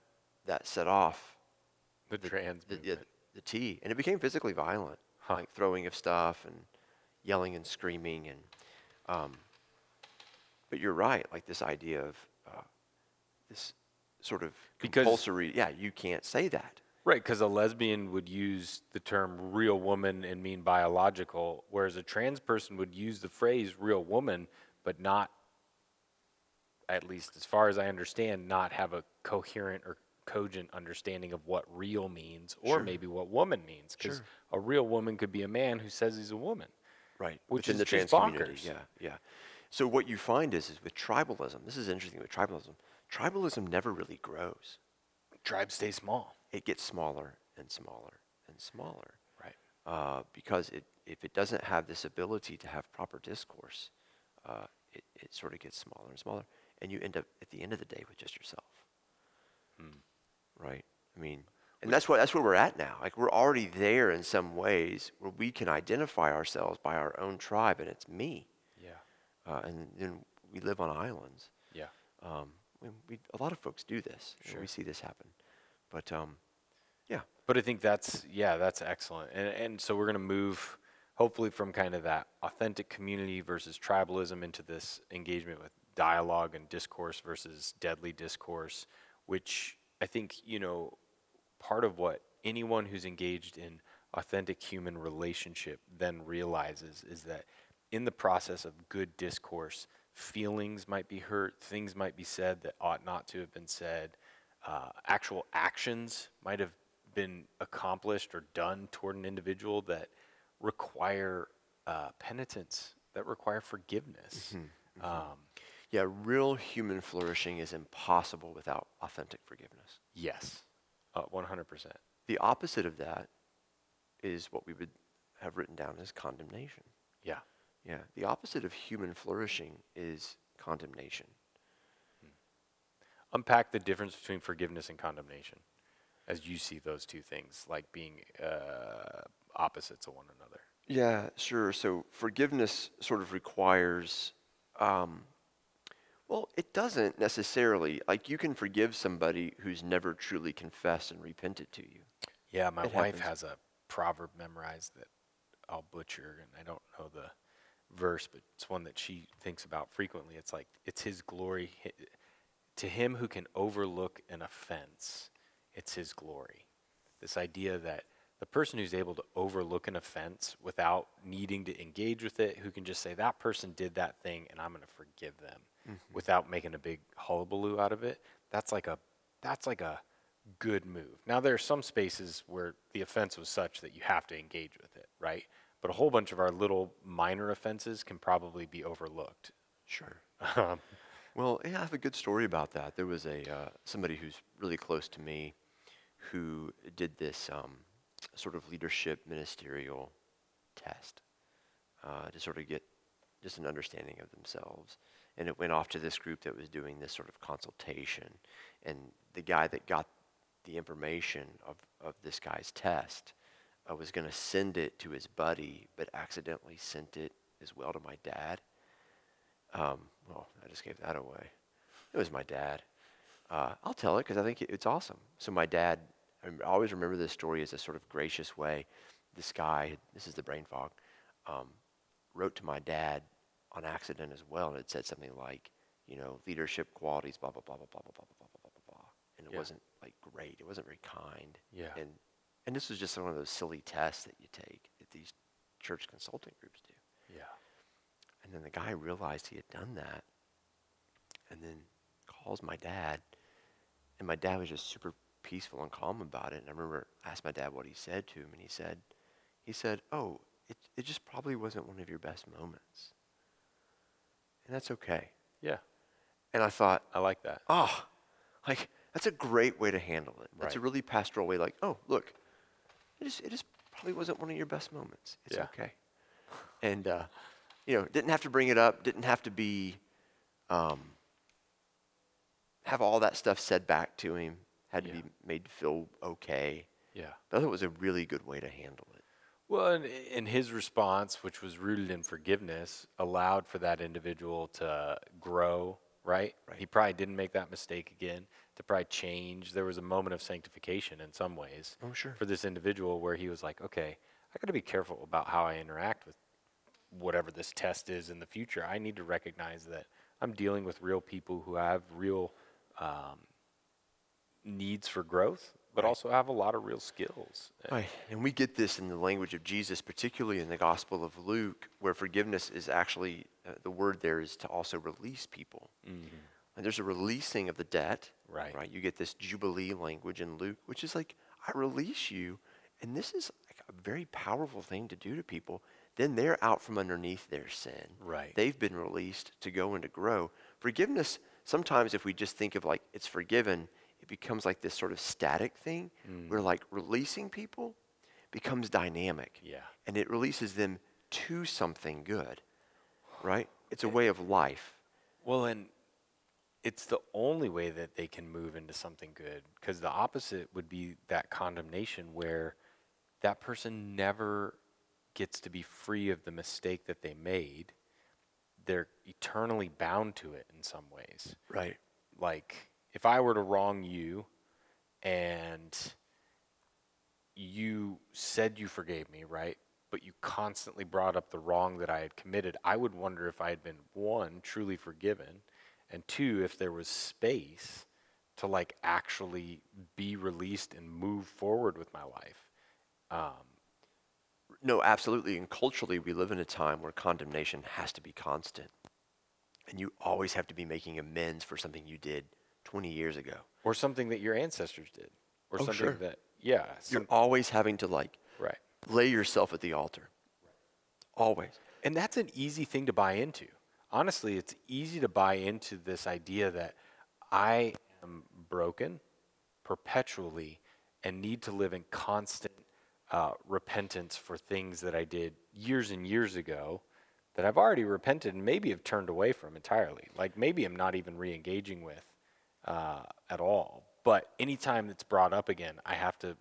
Speaker 2: that set off
Speaker 3: the, trans
Speaker 2: the, yeah,
Speaker 3: movement.
Speaker 2: the T, and it became physically violent,
Speaker 3: Huh.
Speaker 2: like throwing of stuff and yelling and screaming, and um, but you're right, like this idea of uh, this sort of
Speaker 3: Because-
Speaker 2: compulsory. Yeah, you can't say that.
Speaker 3: Right, because a lesbian would use the term real woman and mean biological, whereas a trans person would use the phrase real woman, but not, at least as far as I understand, not have a coherent or cogent understanding of what real means or
Speaker 2: Sure.
Speaker 3: maybe what woman means. Because
Speaker 2: Sure.
Speaker 3: a real woman could be a man who says he's a woman.
Speaker 2: Right,
Speaker 3: Which
Speaker 2: within
Speaker 3: is
Speaker 2: the trans community. Yeah, yeah. So what you find is, is with tribalism. This is interesting with tribalism. Tribalism never really grows.
Speaker 3: Tribes stay small.
Speaker 2: It gets smaller and smaller and smaller.
Speaker 3: Right.
Speaker 2: uh, because it, if it doesn't have this ability to have proper discourse, uh, it, it sort of gets smaller and smaller, and you end up at the end of the day with just yourself. Right? I mean, and that's what that's where we're at now. Like we're already there in some ways where we can identify ourselves by our own tribe, and it's me.
Speaker 3: Yeah.
Speaker 2: Uh, and then we live on islands.
Speaker 3: Yeah.
Speaker 2: Um, mean, we, a lot of folks do this.
Speaker 3: Sure.
Speaker 2: we see this happen. But um, yeah,
Speaker 3: But I think that's yeah, that's excellent. And and so we're going to move hopefully from kind of that authentic community versus tribalism into this engagement with dialogue and discourse versus deadly discourse, which I think, you know, part of what anyone who's engaged in authentic human relationship then realizes is that in the process of good discourse, feelings might be hurt, things might be said that ought not to have been said, uh, actual actions might have been accomplished or done toward an individual that require uh, penitence, that require forgiveness. Um,
Speaker 2: yeah, real human flourishing is impossible without authentic forgiveness.
Speaker 3: yes, uh, 100%.
Speaker 2: The opposite of that is what we would have written down as condemnation.
Speaker 3: Yeah.
Speaker 2: Yeah, the opposite of human flourishing is condemnation.
Speaker 3: Unpack the difference between forgiveness and condemnation as you see those two things like being uh, opposites of one another.
Speaker 2: Yeah, sure. So forgiveness sort of requires, um, well, it doesn't necessarily. Like you can forgive somebody who's never truly confessed and repented to you.
Speaker 3: Yeah, my
Speaker 2: It
Speaker 3: wife
Speaker 2: happens.
Speaker 3: has a proverb memorized that I'll butcher, and I don't know the verse, but it's one that she thinks about frequently. It's like, it's his glory. To him who can overlook an offense, it's his glory. This idea that the person who's able to overlook an offense without needing to engage with it, who can just say, that person did that thing, and I'm going to forgive them without making a big hullabaloo out of it, that's like a, that's like a, good move. Now there are some spaces where the offense was such that you have to engage with it, right? But a whole bunch of our little minor offenses can probably be overlooked.
Speaker 2: Sure.
Speaker 3: Um,
Speaker 2: Well, yeah, I have a good story about that. There was a uh, somebody who's really close to me who did this um, sort of leadership ministerial test uh, to sort of get just an understanding of themselves. And it went off to this group that was doing this sort of consultation. And the guy that got the information of, of this guy's test uh, was going to send it to his buddy, but accidentally sent it as well to my dad. Um, well, I just gave that away. It was my dad. Uh, I'll tell it because I think it- it's awesome. So my dad, I always remember this story as a sort of gracious way. This guy, this is the brain fog, um, wrote to my dad on accident as well, and it said something like, you know, leadership qualities, blah blah blah blah blah blah blah blah blah blah blah blah, and it
Speaker 3: Yeah.
Speaker 2: wasn't like great. It wasn't very kind.
Speaker 3: Yeah.
Speaker 2: And and this was just one of those silly tests that you take that these church consulting groups do.
Speaker 3: yeah.
Speaker 2: And then the guy realized he had done that and then calls my dad. And my dad was just super peaceful and calm about it. And I remember I asked my dad what he said to him, and he said, he said, Oh, it, it just probably wasn't one of your best moments. And that's okay.
Speaker 3: Yeah.
Speaker 2: And I thought,
Speaker 3: I like that.
Speaker 2: oh, like that's a great way to handle it. That's a really pastoral way, like, oh, look, it just, it just probably wasn't one of your best moments. It's
Speaker 3: Yeah.
Speaker 2: okay. And, uh, you know, didn't have to bring it up, didn't have to be, um, have all that stuff said back to him, had to
Speaker 3: Yeah.
Speaker 2: be made to feel okay.
Speaker 3: Yeah.
Speaker 2: I thought it was a really good way to handle it.
Speaker 3: Well, and, and his response, which was rooted in forgiveness, allowed for that individual to grow, right?
Speaker 2: Right.
Speaker 3: He probably didn't make that mistake again, to probably change. There was a moment of sanctification in some ways
Speaker 2: Oh, sure.
Speaker 3: for this individual where he was like, okay, I got to be careful about how I interact with whatever this test is in the future. I need to recognize that I'm dealing with real people who have real um, needs for growth, but
Speaker 2: Right.
Speaker 3: also have a lot of real skills.
Speaker 2: Right. And we get this in the language of Jesus, particularly in the Gospel of Luke, where forgiveness is actually, uh, the word there is to also release people. And there's a releasing of the debt.
Speaker 3: Right.
Speaker 2: Right. You get this Jubilee language in Luke, which is like, I release you. And this is like a very powerful thing to do to people. Then they're out from underneath their sin.
Speaker 3: Right.
Speaker 2: They've been released to go and to grow. Forgiveness, sometimes if we just think of like it's forgiven, it becomes like this sort of static thing mm. where like releasing people becomes dynamic.
Speaker 3: Yeah.
Speaker 2: And it releases them to something good. Right? It's a way of life.
Speaker 3: Well, and it's the only way that they can move into something good because the opposite would be that condemnation where that person never gets to be free of the mistake that they made. They're eternally bound to it in some ways.
Speaker 2: Right.
Speaker 3: like if I were to wrong you and you said you forgave me, right? But you constantly brought up the wrong that I had committed, I would wonder if I had been one, truly forgiven, and two, if there was space to like actually be released and move forward with my life. Um,
Speaker 2: No, absolutely. And culturally, we live in a time where condemnation has to be constant. And you always have to be making amends for something you did 20 years ago.
Speaker 3: or something that your ancestors did, or
Speaker 2: Oh,
Speaker 3: something
Speaker 2: sure.
Speaker 3: that, yeah,
Speaker 2: You're always having to like
Speaker 3: right.
Speaker 2: lay yourself at the altar. Always.
Speaker 3: And that's an easy thing to buy into. Honestly, it's easy to buy into this idea that I am broken perpetually and need to live in constant uh, repentance for things that I did years and years ago that I've already repented and maybe have turned away from entirely. Like maybe I'm not even re engaging with uh, at all. But anytime it's brought up again, I have to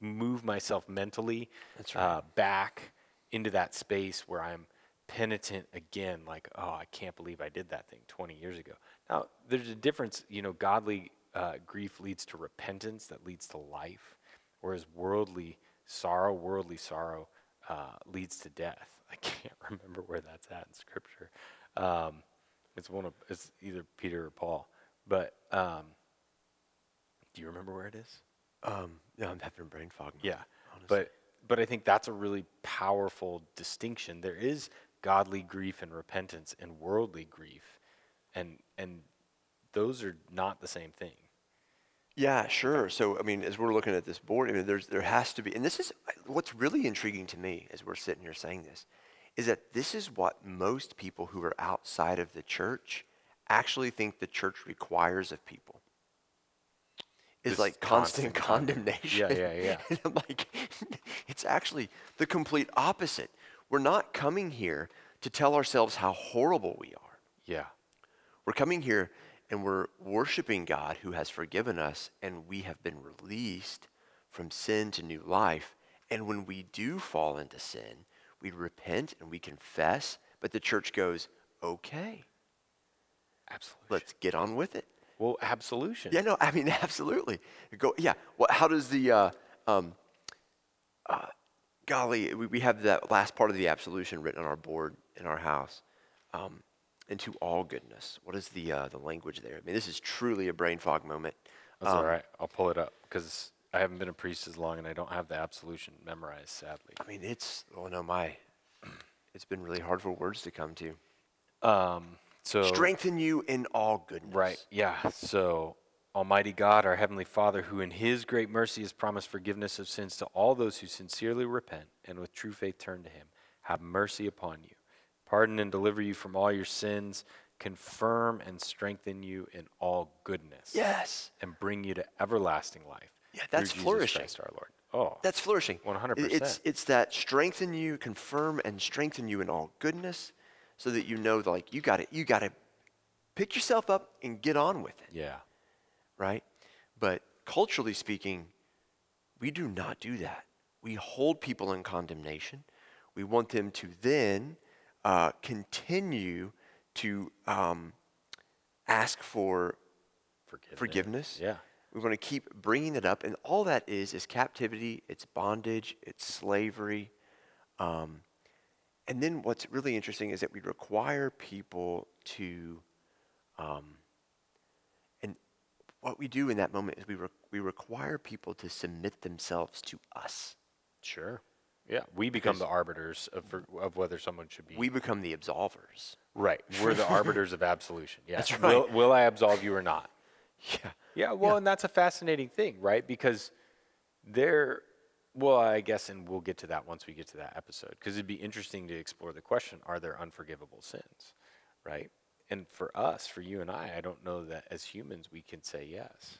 Speaker 3: move myself mentally
Speaker 2: That's right.
Speaker 3: uh, back into that space where I'm penitent again, like, oh, I can't believe I did that thing 20 years ago. Now, there's a difference, you know, godly uh, grief leads to repentance that leads to life, whereas worldly sorrow, worldly sorrow uh, leads to death. I can't remember where that's at in Scripture. Um, it's one of it's either Peter or Paul, but um, do you remember where it is?
Speaker 2: Um, yeah, I'm having a brain fog. now,
Speaker 3: Yeah,
Speaker 2: honestly.
Speaker 3: but but I think that's a really powerful distinction. There is godly grief and repentance and worldly grief, and and those are not the same thing.
Speaker 2: Yeah, sure. So, I mean, as we're looking at this board, I mean, there's there has to be, and this is what's really intriguing to me as we're sitting here saying this, is that this is what most people who are outside of the church actually think the church requires of people. Is
Speaker 3: This
Speaker 2: like constant,
Speaker 3: constant condemn-
Speaker 2: condemnation.
Speaker 3: Yeah, yeah, yeah.
Speaker 2: I'm like, it's actually the complete opposite. We're not coming here to tell ourselves how horrible we are.
Speaker 3: Yeah,
Speaker 2: We're coming here and we're worshiping God who has forgiven us, and we have been released from sin to new life. And when we do fall into sin, we repent and we confess, but the church goes, okay,
Speaker 3: absolutely.
Speaker 2: let's get on with it.
Speaker 3: well, absolution.
Speaker 2: Yeah, no, I mean, absolutely. Go, yeah. What? How does the, uh, um, uh, golly, we, we have that last part of the absolution written on our board in our house. Um, into all goodness. What is the uh, the language there? I mean, this is truly a brain fog moment.
Speaker 3: That's all
Speaker 2: Um,
Speaker 3: right. I'll pull it up because I haven't been a priest as long, and I don't have the absolution memorized. Sadly.
Speaker 2: I mean, it's oh no, my, it's been really hard for words to come to.
Speaker 3: Um. So
Speaker 2: Strengthen you in all goodness.
Speaker 3: Right. Yeah. So, Almighty God, our Heavenly Father, who in His great mercy has promised forgiveness of sins to all those who sincerely repent and with true faith turn to Him, have mercy upon you, pardon and deliver you from all your sins, confirm and strengthen you in all goodness,
Speaker 2: Yes,
Speaker 3: and bring you to everlasting life.
Speaker 2: Yeah, that's flourishing.
Speaker 3: Christ our Lord. Oh,
Speaker 2: that's flourishing.
Speaker 3: 100%.
Speaker 2: It's it's that strengthen you, confirm and strengthen you in all goodness, so that you know, like you got to you got to pick yourself up and get on with it.
Speaker 3: yeah.
Speaker 2: right? But culturally speaking, we do not do that. We hold people in condemnation. We want them to then uh, continue to um, ask for
Speaker 3: Forgiveness.
Speaker 2: forgiveness.
Speaker 3: Yeah.
Speaker 2: We want to keep bringing it up, and all that is is captivity, it's bondage, it's slavery. Um, and then what's really interesting is that we require people to, um, and what we do in that moment is we re- we require people to submit themselves to us.
Speaker 3: Sure. Yeah. We become the arbiters of, for, of whether someone should be.
Speaker 2: We become the absolvers.
Speaker 3: Right. We're the arbiters of absolution. Yeah.
Speaker 2: That's
Speaker 3: Will,
Speaker 2: right.
Speaker 3: will I absolve you or not?
Speaker 2: Yeah.
Speaker 3: Yeah. Well, and that's a fascinating thing, right? Because there, well, I guess, and we'll get to that once we get to that episode, because it'd be interesting to explore the question are there unforgivable sins, right? And for us, for you and I, I don't know that as humans we can say yes.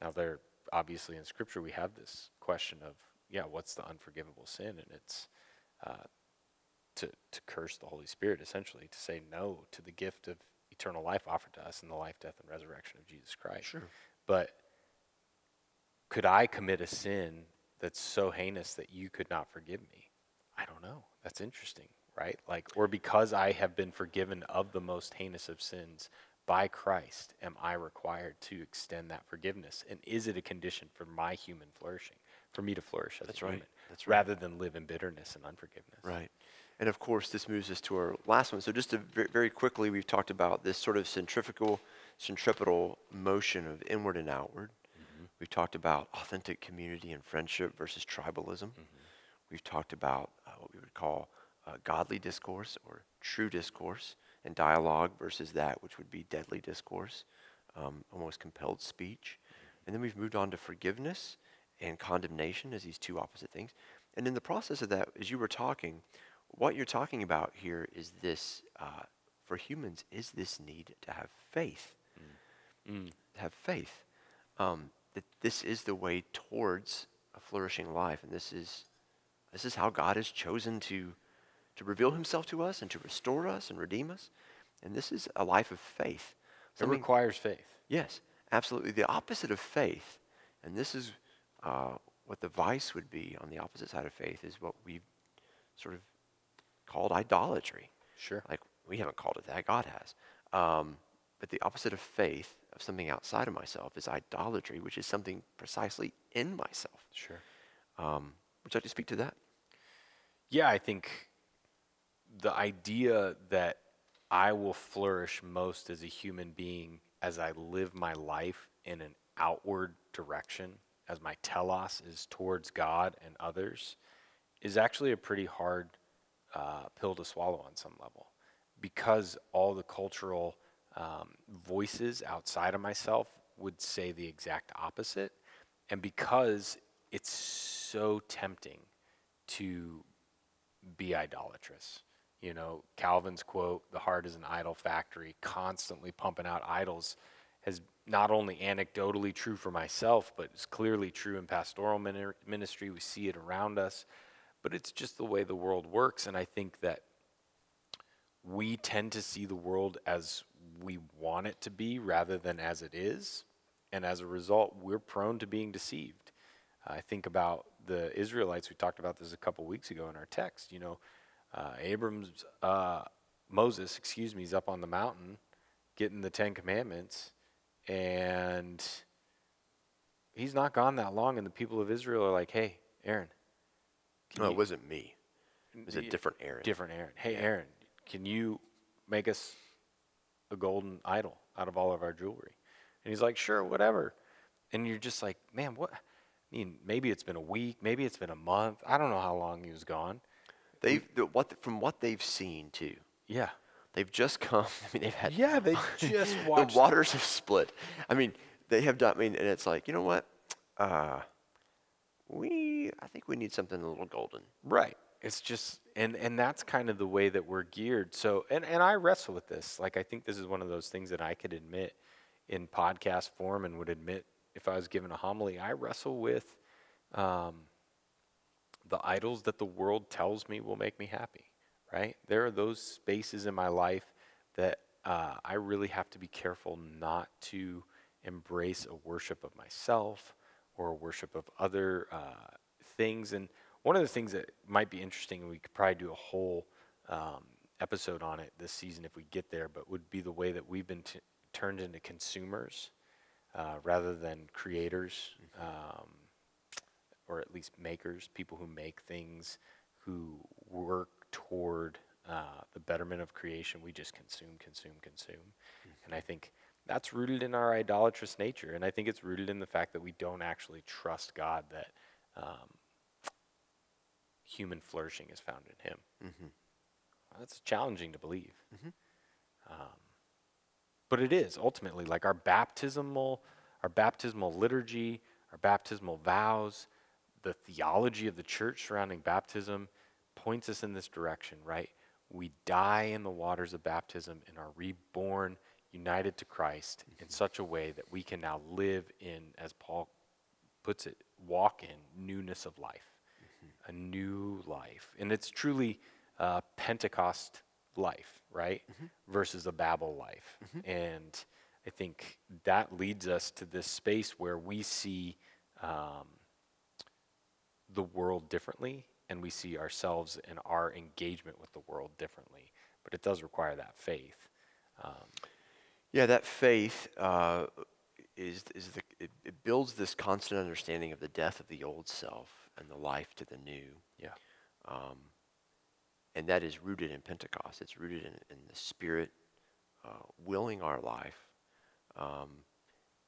Speaker 3: Now, there, obviously, in Scripture, we have this question of, yeah, what's the unforgivable sin? And it's, uh, to, to curse the Holy Spirit, essentially, to say no to the gift of eternal life offered to us in the life, death, and resurrection of Jesus Christ.
Speaker 2: Sure.
Speaker 3: But could I commit a sin that's so heinous that you could not forgive me? I don't know. That's interesting, right? Like, or because I have been forgiven of the most heinous of sins by Christ am I required to extend that forgiveness? And is it a condition for my human flourishing, for me to flourish as
Speaker 2: That's
Speaker 3: a
Speaker 2: right.
Speaker 3: human,
Speaker 2: That's right.
Speaker 3: rather than live in bitterness and unforgiveness?
Speaker 2: Right. And of course, this moves us to our last one. So, just to ve- very quickly, we've talked about this sort of centrifugal, centripetal motion of inward and outward. We've talked about authentic community and friendship versus tribalism. We've talked about uh, what we would call uh, godly discourse or true discourse and dialogue versus that which would be deadly discourse, um, almost compelled speech. And then we've moved on to forgiveness and condemnation as these two opposite things. And in the process of that, as you were talking, what you're talking about here is this uh, for humans is this need to have faith.
Speaker 3: Mm.
Speaker 2: To have faith. Um, that this is the way towards a flourishing life. And this is this is how God has chosen to to reveal himself to us and to restore us and redeem us. And this is a life of faith.
Speaker 3: It requires faith.
Speaker 2: Yes, absolutely. The opposite of faith, and this is uh, what the vice would be on the opposite side of faith, is what we've sort of called idolatry.
Speaker 3: Sure.
Speaker 2: Like, we haven't called it that, God has. Um, but the opposite of faith, of something outside of myself, is idolatry, which is something precisely in myself.
Speaker 3: Sure.
Speaker 2: Um, would you like to speak to that?
Speaker 3: Yeah, I think the idea that I will flourish most as a human being as I live my life in an outward direction, as my telos is towards God and others, is actually a pretty hard uh, pill to swallow on some level because all the cultural um, voices outside of myself would say the exact opposite. And because it's so tempting to be idolatrous. You know, Calvin's quote, the heart is an idol factory, constantly pumping out idols, has not only anecdotally true for myself, but it's clearly true in pastoral ministry. We see it around us, but it's just the way the world works. And I think that we tend to see the world as we want it to be rather than as it is. And as a result, we're prone to being deceived. I think about the Israelites. We talked about this a couple weeks ago in our text. You know, uh, Abram's, uh, Moses, excuse me, is up on the mountain getting the Ten Commandments, and he's not gone that long. And the people of Israel are like, hey, Aaron.
Speaker 2: No,
Speaker 3: you-
Speaker 2: it wasn't me. It was a different Aaron.
Speaker 3: different Aaron. Hey, Aaron, can you make us a golden idol out of all of our jewelry? And he's like, sure, whatever. And you're just like, man, what? I mean, maybe it's been a week, maybe it's been a month. I don't know how long he was gone.
Speaker 2: They've the, what from what they've seen too.
Speaker 3: Yeah.
Speaker 2: They've just come. I mean, they've had
Speaker 3: Yeah, they just watched.
Speaker 2: the waters have split. I mean, they have done. I mean, and it's like you know what? Uh, we I think we need something a little golden.
Speaker 3: Right. It's just and and that's kind of the way that we're geared. So and and I wrestle with this. Like I think this is one of those things that I could admit in podcast form and would admit if I was given a homily. I wrestle with um, the idols that the world tells me will make me happy. Right. There are those spaces in my life that uh, I really have to be careful not to embrace a worship of myself or a worship of other uh, things. And one of the things that might be interesting, and we could probably do a whole um, episode on it this season if we get there, but would be the way that we've been t- turned into consumers uh, rather than creators, um, or at least makers, people who make things, who work toward uh, the betterment of creation. We just consume, consume, consume. And I think that's rooted in our idolatrous nature. And I think it's rooted in the fact that we don't actually trust God that um, human flourishing is found in Him.
Speaker 2: Mm-hmm.
Speaker 3: That's challenging to believe. Um, but it is ultimately like our baptismal, our baptismal liturgy, our baptismal vows, the theology of the church surrounding baptism points us in this direction, right? We die in the waters of baptism and are reborn, united to Christ in such a way that we can now live in, as Paul puts it, walk in newness of life, a new life. And it's truly uh, Pentecost life, right? Versus a Babel life. And I think that leads us to this space where we see um, the world differently and we see ourselves and our engagement with the world differently. But it does require that faith. Um,
Speaker 2: Yeah, that faith uh, is is the it, it builds this constant understanding of the death of the old self and the life to the new.
Speaker 3: Yeah.
Speaker 2: Um, and that is rooted in Pentecost. It's rooted in, in the Spirit uh, willing our life. Um,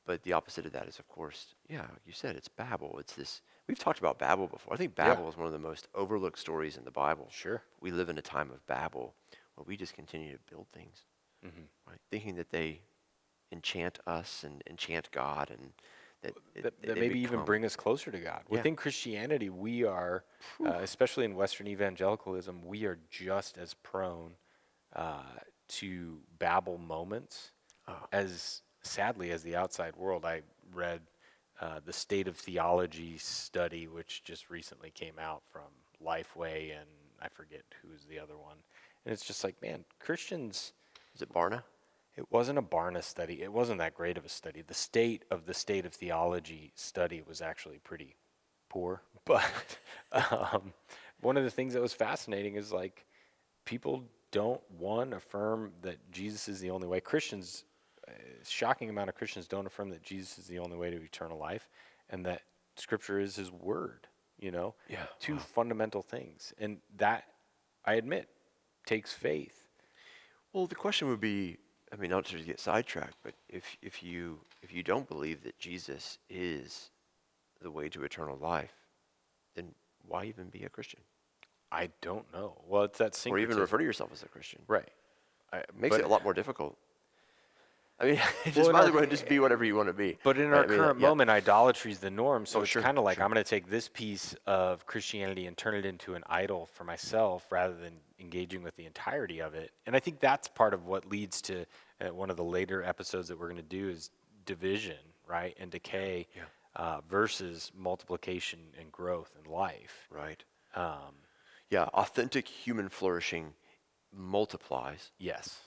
Speaker 2: but the opposite of that is, of course, yeah, you said it's Babel. It's this. We've talked about Babel before. I think
Speaker 3: Yeah.
Speaker 2: Babel is one of the most overlooked stories in the Bible.
Speaker 3: Sure.
Speaker 2: We live in a time of Babel where we just continue to build things,
Speaker 3: Mm-hmm.
Speaker 2: right? Thinking that they enchant us and enchant God, and that, it-
Speaker 3: that, maybe even bring us closer to God.
Speaker 2: Yeah.
Speaker 3: Within Christianity, we are, uh, especially in Western evangelicalism, we are just as prone uh, to Babel moments
Speaker 2: Oh.
Speaker 3: as sadly as the outside world. I read uh, the State of Theology study, which just recently came out from Lifeway, and I forget who's the other one. And it's just like, man, Christians.
Speaker 2: Is it Barna?
Speaker 3: It wasn't a Barna study. It wasn't that great of a study. The state of the state of theology study was actually pretty poor. But um, one of the things that was fascinating is like people don't one affirm that Jesus is the only way. Christians, a shocking amount of Christians don't affirm that Jesus is the only way to eternal life, and that Scripture is His Word. You know,
Speaker 2: Yeah,
Speaker 3: two fundamental things, and that I admit takes faith.
Speaker 2: Well, the question would be, I mean, not to get sidetracked, but if if you if you don't believe that Jesus is the way to eternal life, then why even be a Christian?
Speaker 3: I don't know. Well, it's that
Speaker 2: Or even refer to yourself as a Christian?
Speaker 3: Right. I,
Speaker 2: It makes it a lot more difficult. I mean, just
Speaker 3: Well, in
Speaker 2: might as well just be whatever you want to be.
Speaker 3: But in our
Speaker 2: I mean,
Speaker 3: current
Speaker 2: yeah.
Speaker 3: moment, idolatry is the norm. So
Speaker 2: Oh,
Speaker 3: it's
Speaker 2: sure,
Speaker 3: kind of like
Speaker 2: sure.
Speaker 3: I'm going to take this piece of Christianity and turn it into an idol for myself rather than engaging with the entirety of it. And I think that's part of what leads to uh, one of the later episodes that we're going to do is division, right, and decay
Speaker 2: Yeah.
Speaker 3: uh, versus multiplication and growth and life.
Speaker 2: Right.
Speaker 3: Um,
Speaker 2: Yeah, authentic human flourishing multiplies.
Speaker 3: yes,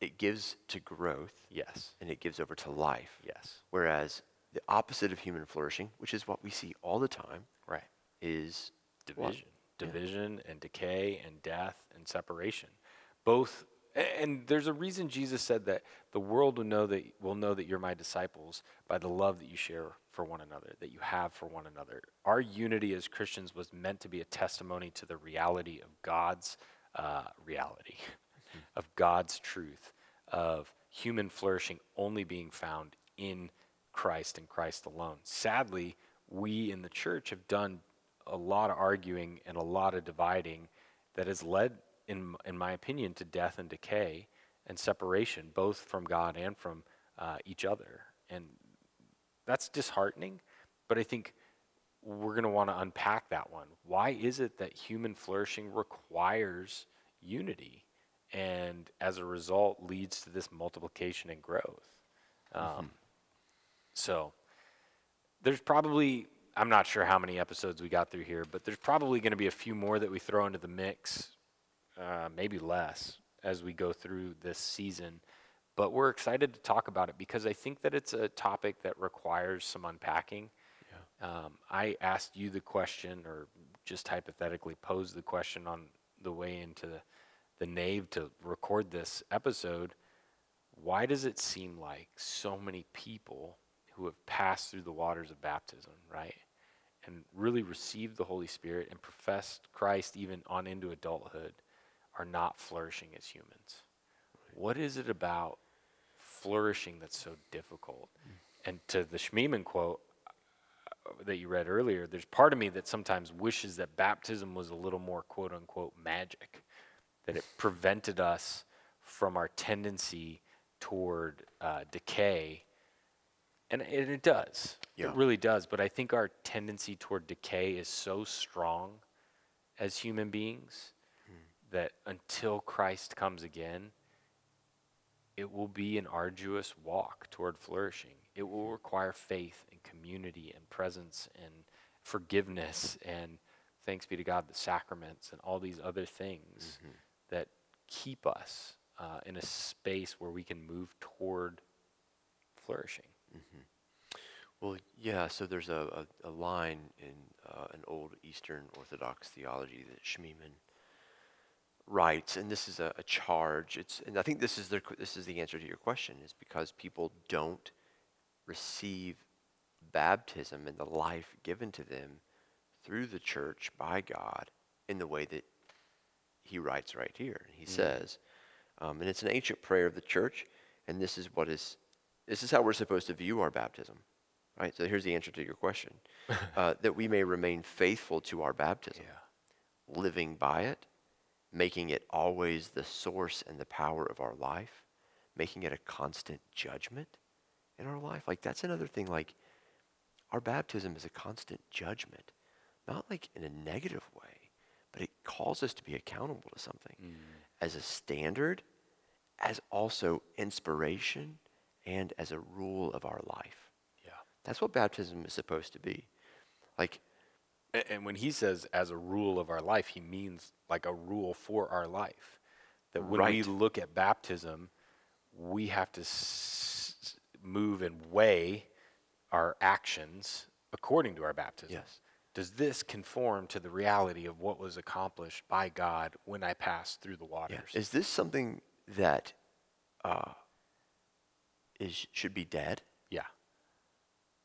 Speaker 2: It gives to growth,
Speaker 3: yes,
Speaker 2: and it gives over to life.
Speaker 3: yes,
Speaker 2: Whereas the opposite of human flourishing, which is what we see all the time,
Speaker 3: right.
Speaker 2: is what?
Speaker 3: division division and decay and death and separation both and there's a reason jesus said that the world will know that will know that you're my disciples by the love that you share for one another that you have for one another. Our unity as christians was meant to be a testimony to the reality of god's uh, reality of god's truth of human flourishing only being found in christ and christ alone. Sadly we in the church have done a lot of arguing and a lot of dividing that has led, in, in my opinion, to death and decay and separation, both from God and from uh, each other. And that's disheartening, but I think we're going to want to unpack that one. Why is it that human flourishing requires unity and as a result leads to this multiplication and growth? Um, so there's probably I'm not sure how many episodes we got through here, but there's probably going to be a few more that we throw into the mix, uh, maybe less as we go through this season. But we're excited to talk about it because I think that it's a topic that requires some unpacking. Um, I asked you the question, or just hypothetically posed the question on the way into the, the nave to record this episode. Why does it seem like so many people who have passed through the waters of baptism, right, and really received the Holy Spirit and professed Christ even on into adulthood, are not flourishing as humans? What is it about flourishing that's so difficult? And to the Schmemann quote uh, that you read earlier, there's part of me that sometimes wishes that baptism was a little more quote unquote magic, that it prevented us from our tendency toward uh, decay. And, and it does.
Speaker 2: Yeah.
Speaker 3: It really does. But I think our tendency toward decay is so strong as human beings that until Christ comes again, it will be an arduous walk toward flourishing. It will require faith and community and presence and forgiveness and thanks be to God, the sacraments and all these other things that keep us uh, in a space where we can move toward flourishing.
Speaker 2: Well, yeah, so there's a, a, a line in uh, an old Eastern Orthodox theology that Schmemann writes, and this is a, a charge. It's, and I think this is the this is the answer to your question, is because people don't receive baptism and the life given to them through the church by God in the way that He writes right here. He says, um, and it's an ancient prayer of the church, and this is what is this is how we're supposed to view our baptism. Right, so here's the answer to your question: uh, that we may remain faithful to our baptism, living by it, making it always the source and the power of our life, making it a constant judgment in our life. Like that's another thing. Like our baptism is a constant judgment, not like in a negative way, but it calls us to be accountable to something mm. as a standard, as also inspiration, and as a rule of our life.
Speaker 3: Yeah.
Speaker 2: That's what baptism is supposed to be. Like,
Speaker 3: And when he says as a rule of our life, he means like a rule for our life. That when we look at baptism, we have to s- move and weigh our actions according to our baptism.
Speaker 2: Yes.
Speaker 3: Does this conform to the reality of what was accomplished by God when I passed through the
Speaker 2: yeah,
Speaker 3: waters?
Speaker 2: is this something that uh, is should be dead,
Speaker 3: yeah.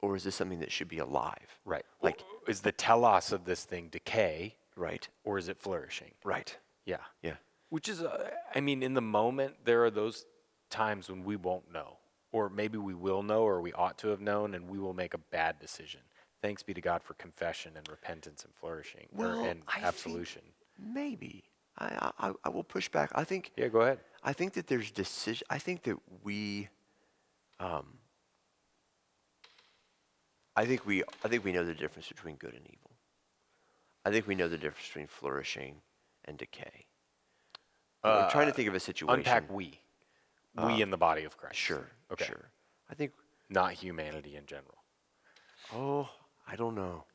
Speaker 2: Or is this something that should be alive?
Speaker 3: Right.
Speaker 2: Like-
Speaker 3: Like, is the telos of this thing decay
Speaker 2: Right.
Speaker 3: or is it flourishing?
Speaker 2: Right.
Speaker 3: Yeah.
Speaker 2: Yeah.
Speaker 3: Which is, uh, I mean, in the moment, there are those times when we won't know, or maybe we will know, or we ought to have known, and we will make a bad decision. Thanks be to God for confession and repentance and flourishing
Speaker 2: Well,
Speaker 3: or, and
Speaker 2: I think-
Speaker 3: absolution.
Speaker 2: Maybe. I, I I will push back. I think
Speaker 3: Yeah, go ahead.
Speaker 2: I think that there's decision. I think that we, um, I think we, I think we know the difference between good and evil. I think we know the difference between flourishing and decay. I'm trying to think of a situation.
Speaker 3: Unpack we. We in the body of Christ.
Speaker 2: Sure.
Speaker 3: Okay.
Speaker 2: Sure. I think.
Speaker 3: Not humanity in general.
Speaker 2: Oh, I don't know.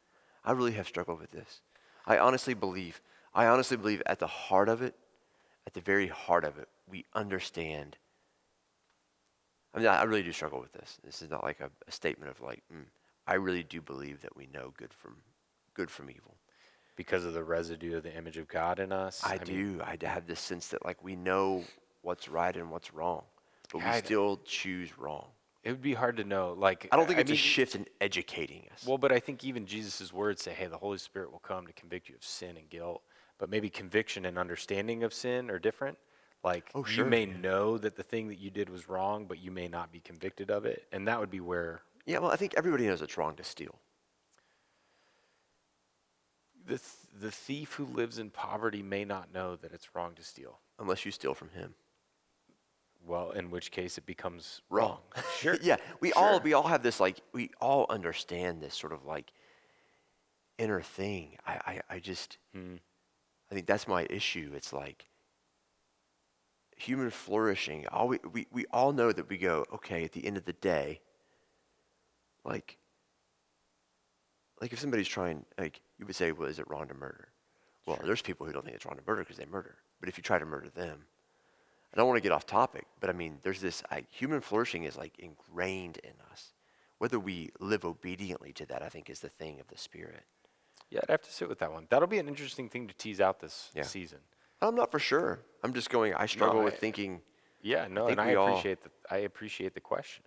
Speaker 2: I really have struggled with this. I honestly believe. I honestly believe at the heart of it, at the very heart of it, we understand. I mean, I really do struggle with this. This is not like a, a statement of like, mm, I really do believe that we know good from good from evil.
Speaker 3: Because of the residue of the image of God in us.
Speaker 2: I,
Speaker 3: mean,
Speaker 2: do. I have this sense that like we know what's right and what's wrong, but we
Speaker 3: Yeah, I d-
Speaker 2: still choose wrong.
Speaker 3: it would be hard to know. Like,
Speaker 2: I don't think it's
Speaker 3: mean,
Speaker 2: a shift in educating us.
Speaker 3: Well, but I think even Jesus' words say, hey, the Holy Spirit will come to convict you of sin and guilt. But maybe conviction and understanding of sin are different. Like,
Speaker 2: Oh,
Speaker 3: you may know that the thing that you did was wrong, but you may not be convicted of it. And that would be where
Speaker 2: yeah, well, I think everybody knows it's wrong to steal.
Speaker 3: the, th- the thief who lives in poverty may not know that it's wrong to steal.
Speaker 2: unless you steal from him.
Speaker 3: Well, in which case it becomes
Speaker 2: Wrong.
Speaker 3: wrong. Sure.
Speaker 2: yeah, we all we all have this like we all understand this sort of like inner thing. I I, I just
Speaker 3: Hmm.
Speaker 2: I think that's my issue. It's like human flourishing. All we, we we all know that we go okay at the end of the day. Like like if somebody's trying like you would say, well, is it wrong to murder? Well, there's people who don't think it's wrong to murder because they murder. But if you try to murder them, I don't want to get off topic, but I mean, there's this I, human flourishing is like ingrained in us. Whether we live obediently to that, I think, is the thing of the spirit.
Speaker 3: Yeah, I'd have to sit with that one. That'll be an interesting thing to tease out this
Speaker 2: Yeah.
Speaker 3: season.
Speaker 2: I'm not for sure. I'm just going. I struggle with
Speaker 3: I-
Speaker 2: thinking.
Speaker 3: Yeah, no,
Speaker 2: think
Speaker 3: and I
Speaker 2: all-
Speaker 3: appreciate the I appreciate the question.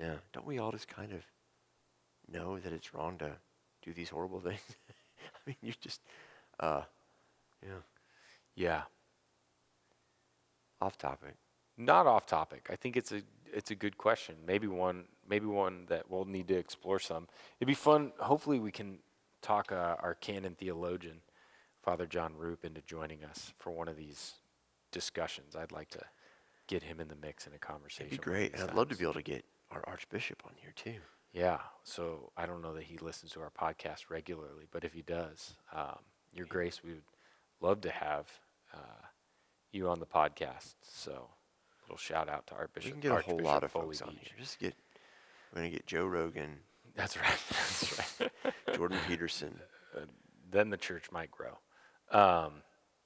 Speaker 2: Yeah, don't we all just kind of know that it's wrong to do these horrible things? I mean, you just, uh, yeah,
Speaker 3: Yeah.
Speaker 2: off topic.
Speaker 3: Not off topic. I think it's a it's a good question. Maybe one maybe one that we'll need to explore some. It'd be fun. Hopefully, we can talk uh, our canon theologian, Father John Roop, into joining us for one of these discussions. I'd like to get him in the mix in a conversation.
Speaker 2: It'd be great, I'd love to be able to get our Archbishop on here too.
Speaker 3: Yeah. So I don't know that he listens to our podcast regularly, but if he does, um, Your Grace, we would love to have uh, you on the podcast. So little shout out to Archbishop.
Speaker 2: We
Speaker 3: Archbishop.
Speaker 2: can get a whole lot of
Speaker 3: Foley
Speaker 2: folks on here. Just get. We're gonna get Joe Rogan,
Speaker 3: That's right. That's right.
Speaker 2: Jordan Peterson.
Speaker 3: then the church might grow um,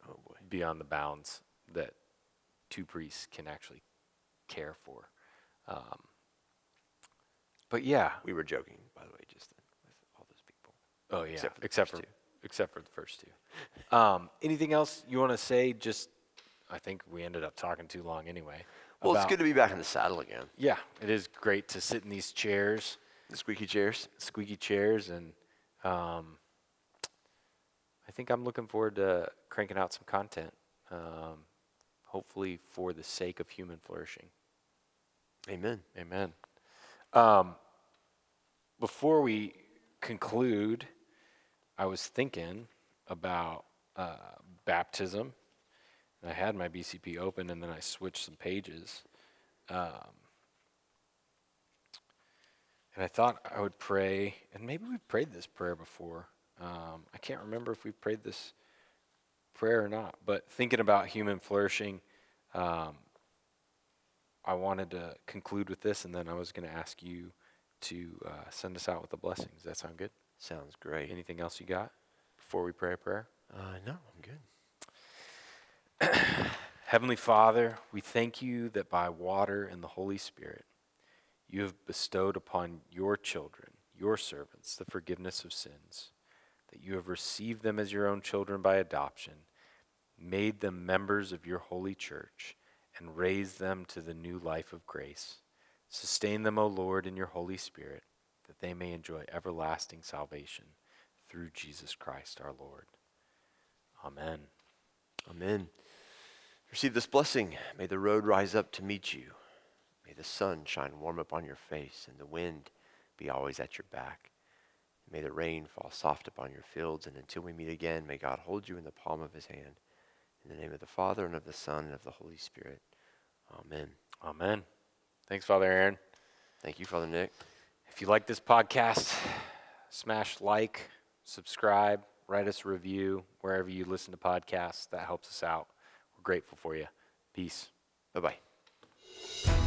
Speaker 2: Oh boy.
Speaker 3: beyond the bounds that two priests can actually care for. Um, but yeah,
Speaker 2: We were joking, by the way, just with all those people.
Speaker 3: oh yeah,
Speaker 2: Except for the
Speaker 3: except
Speaker 2: first
Speaker 3: for
Speaker 2: two.
Speaker 3: except for the first two. Um, anything else you want to say? Just, I think we ended up talking too long anyway.
Speaker 2: Well, it's good to be back in the saddle again.
Speaker 3: Yeah, it is great to sit in these chairs,
Speaker 2: The squeaky chairs.
Speaker 3: squeaky chairs, and um, I think I'm looking forward to cranking out some content. Um, hopefully, for the sake of human flourishing.
Speaker 2: Amen.
Speaker 3: Amen. Um, before we conclude, I was thinking about uh, baptism. And I had my BCP open, and then I switched some pages. Um, and I thought I would pray, and maybe we've prayed this prayer before. Um, I can't remember if we've prayed this prayer or not, but thinking about human flourishing, um, I wanted to conclude with this, and then I was going to ask you to uh, send us out with a blessing. Does that sound good?
Speaker 2: Sounds great.
Speaker 3: Anything else you got before we pray a prayer?
Speaker 2: Uh, no, I'm good.
Speaker 3: Heavenly Father, we thank you that by water and the Holy Spirit, you have bestowed upon your children, your servants, the forgiveness of sins, that you have received them as your own children by adoption, made them members of your holy church, and raised them to the new life of grace. Sustain them, O Lord, in your Holy Spirit, that they may enjoy everlasting salvation through Jesus Christ our Lord. Amen.
Speaker 2: Amen. Receive this blessing. May the road rise up to meet you. May the sun shine warm upon your face and the wind be always at your back. May the rain fall soft upon your fields. And until we meet again, may God hold you in the palm of his hand. In the name of the Father, and of the Son, and of the Holy Spirit. Amen.
Speaker 3: Amen. Thanks, Father Aaron.
Speaker 2: Thank you, Father Nick.
Speaker 3: If you like this podcast, smash like, subscribe, write us a review wherever you listen to podcasts. That helps us out. We're grateful for you. Peace.
Speaker 2: Bye bye.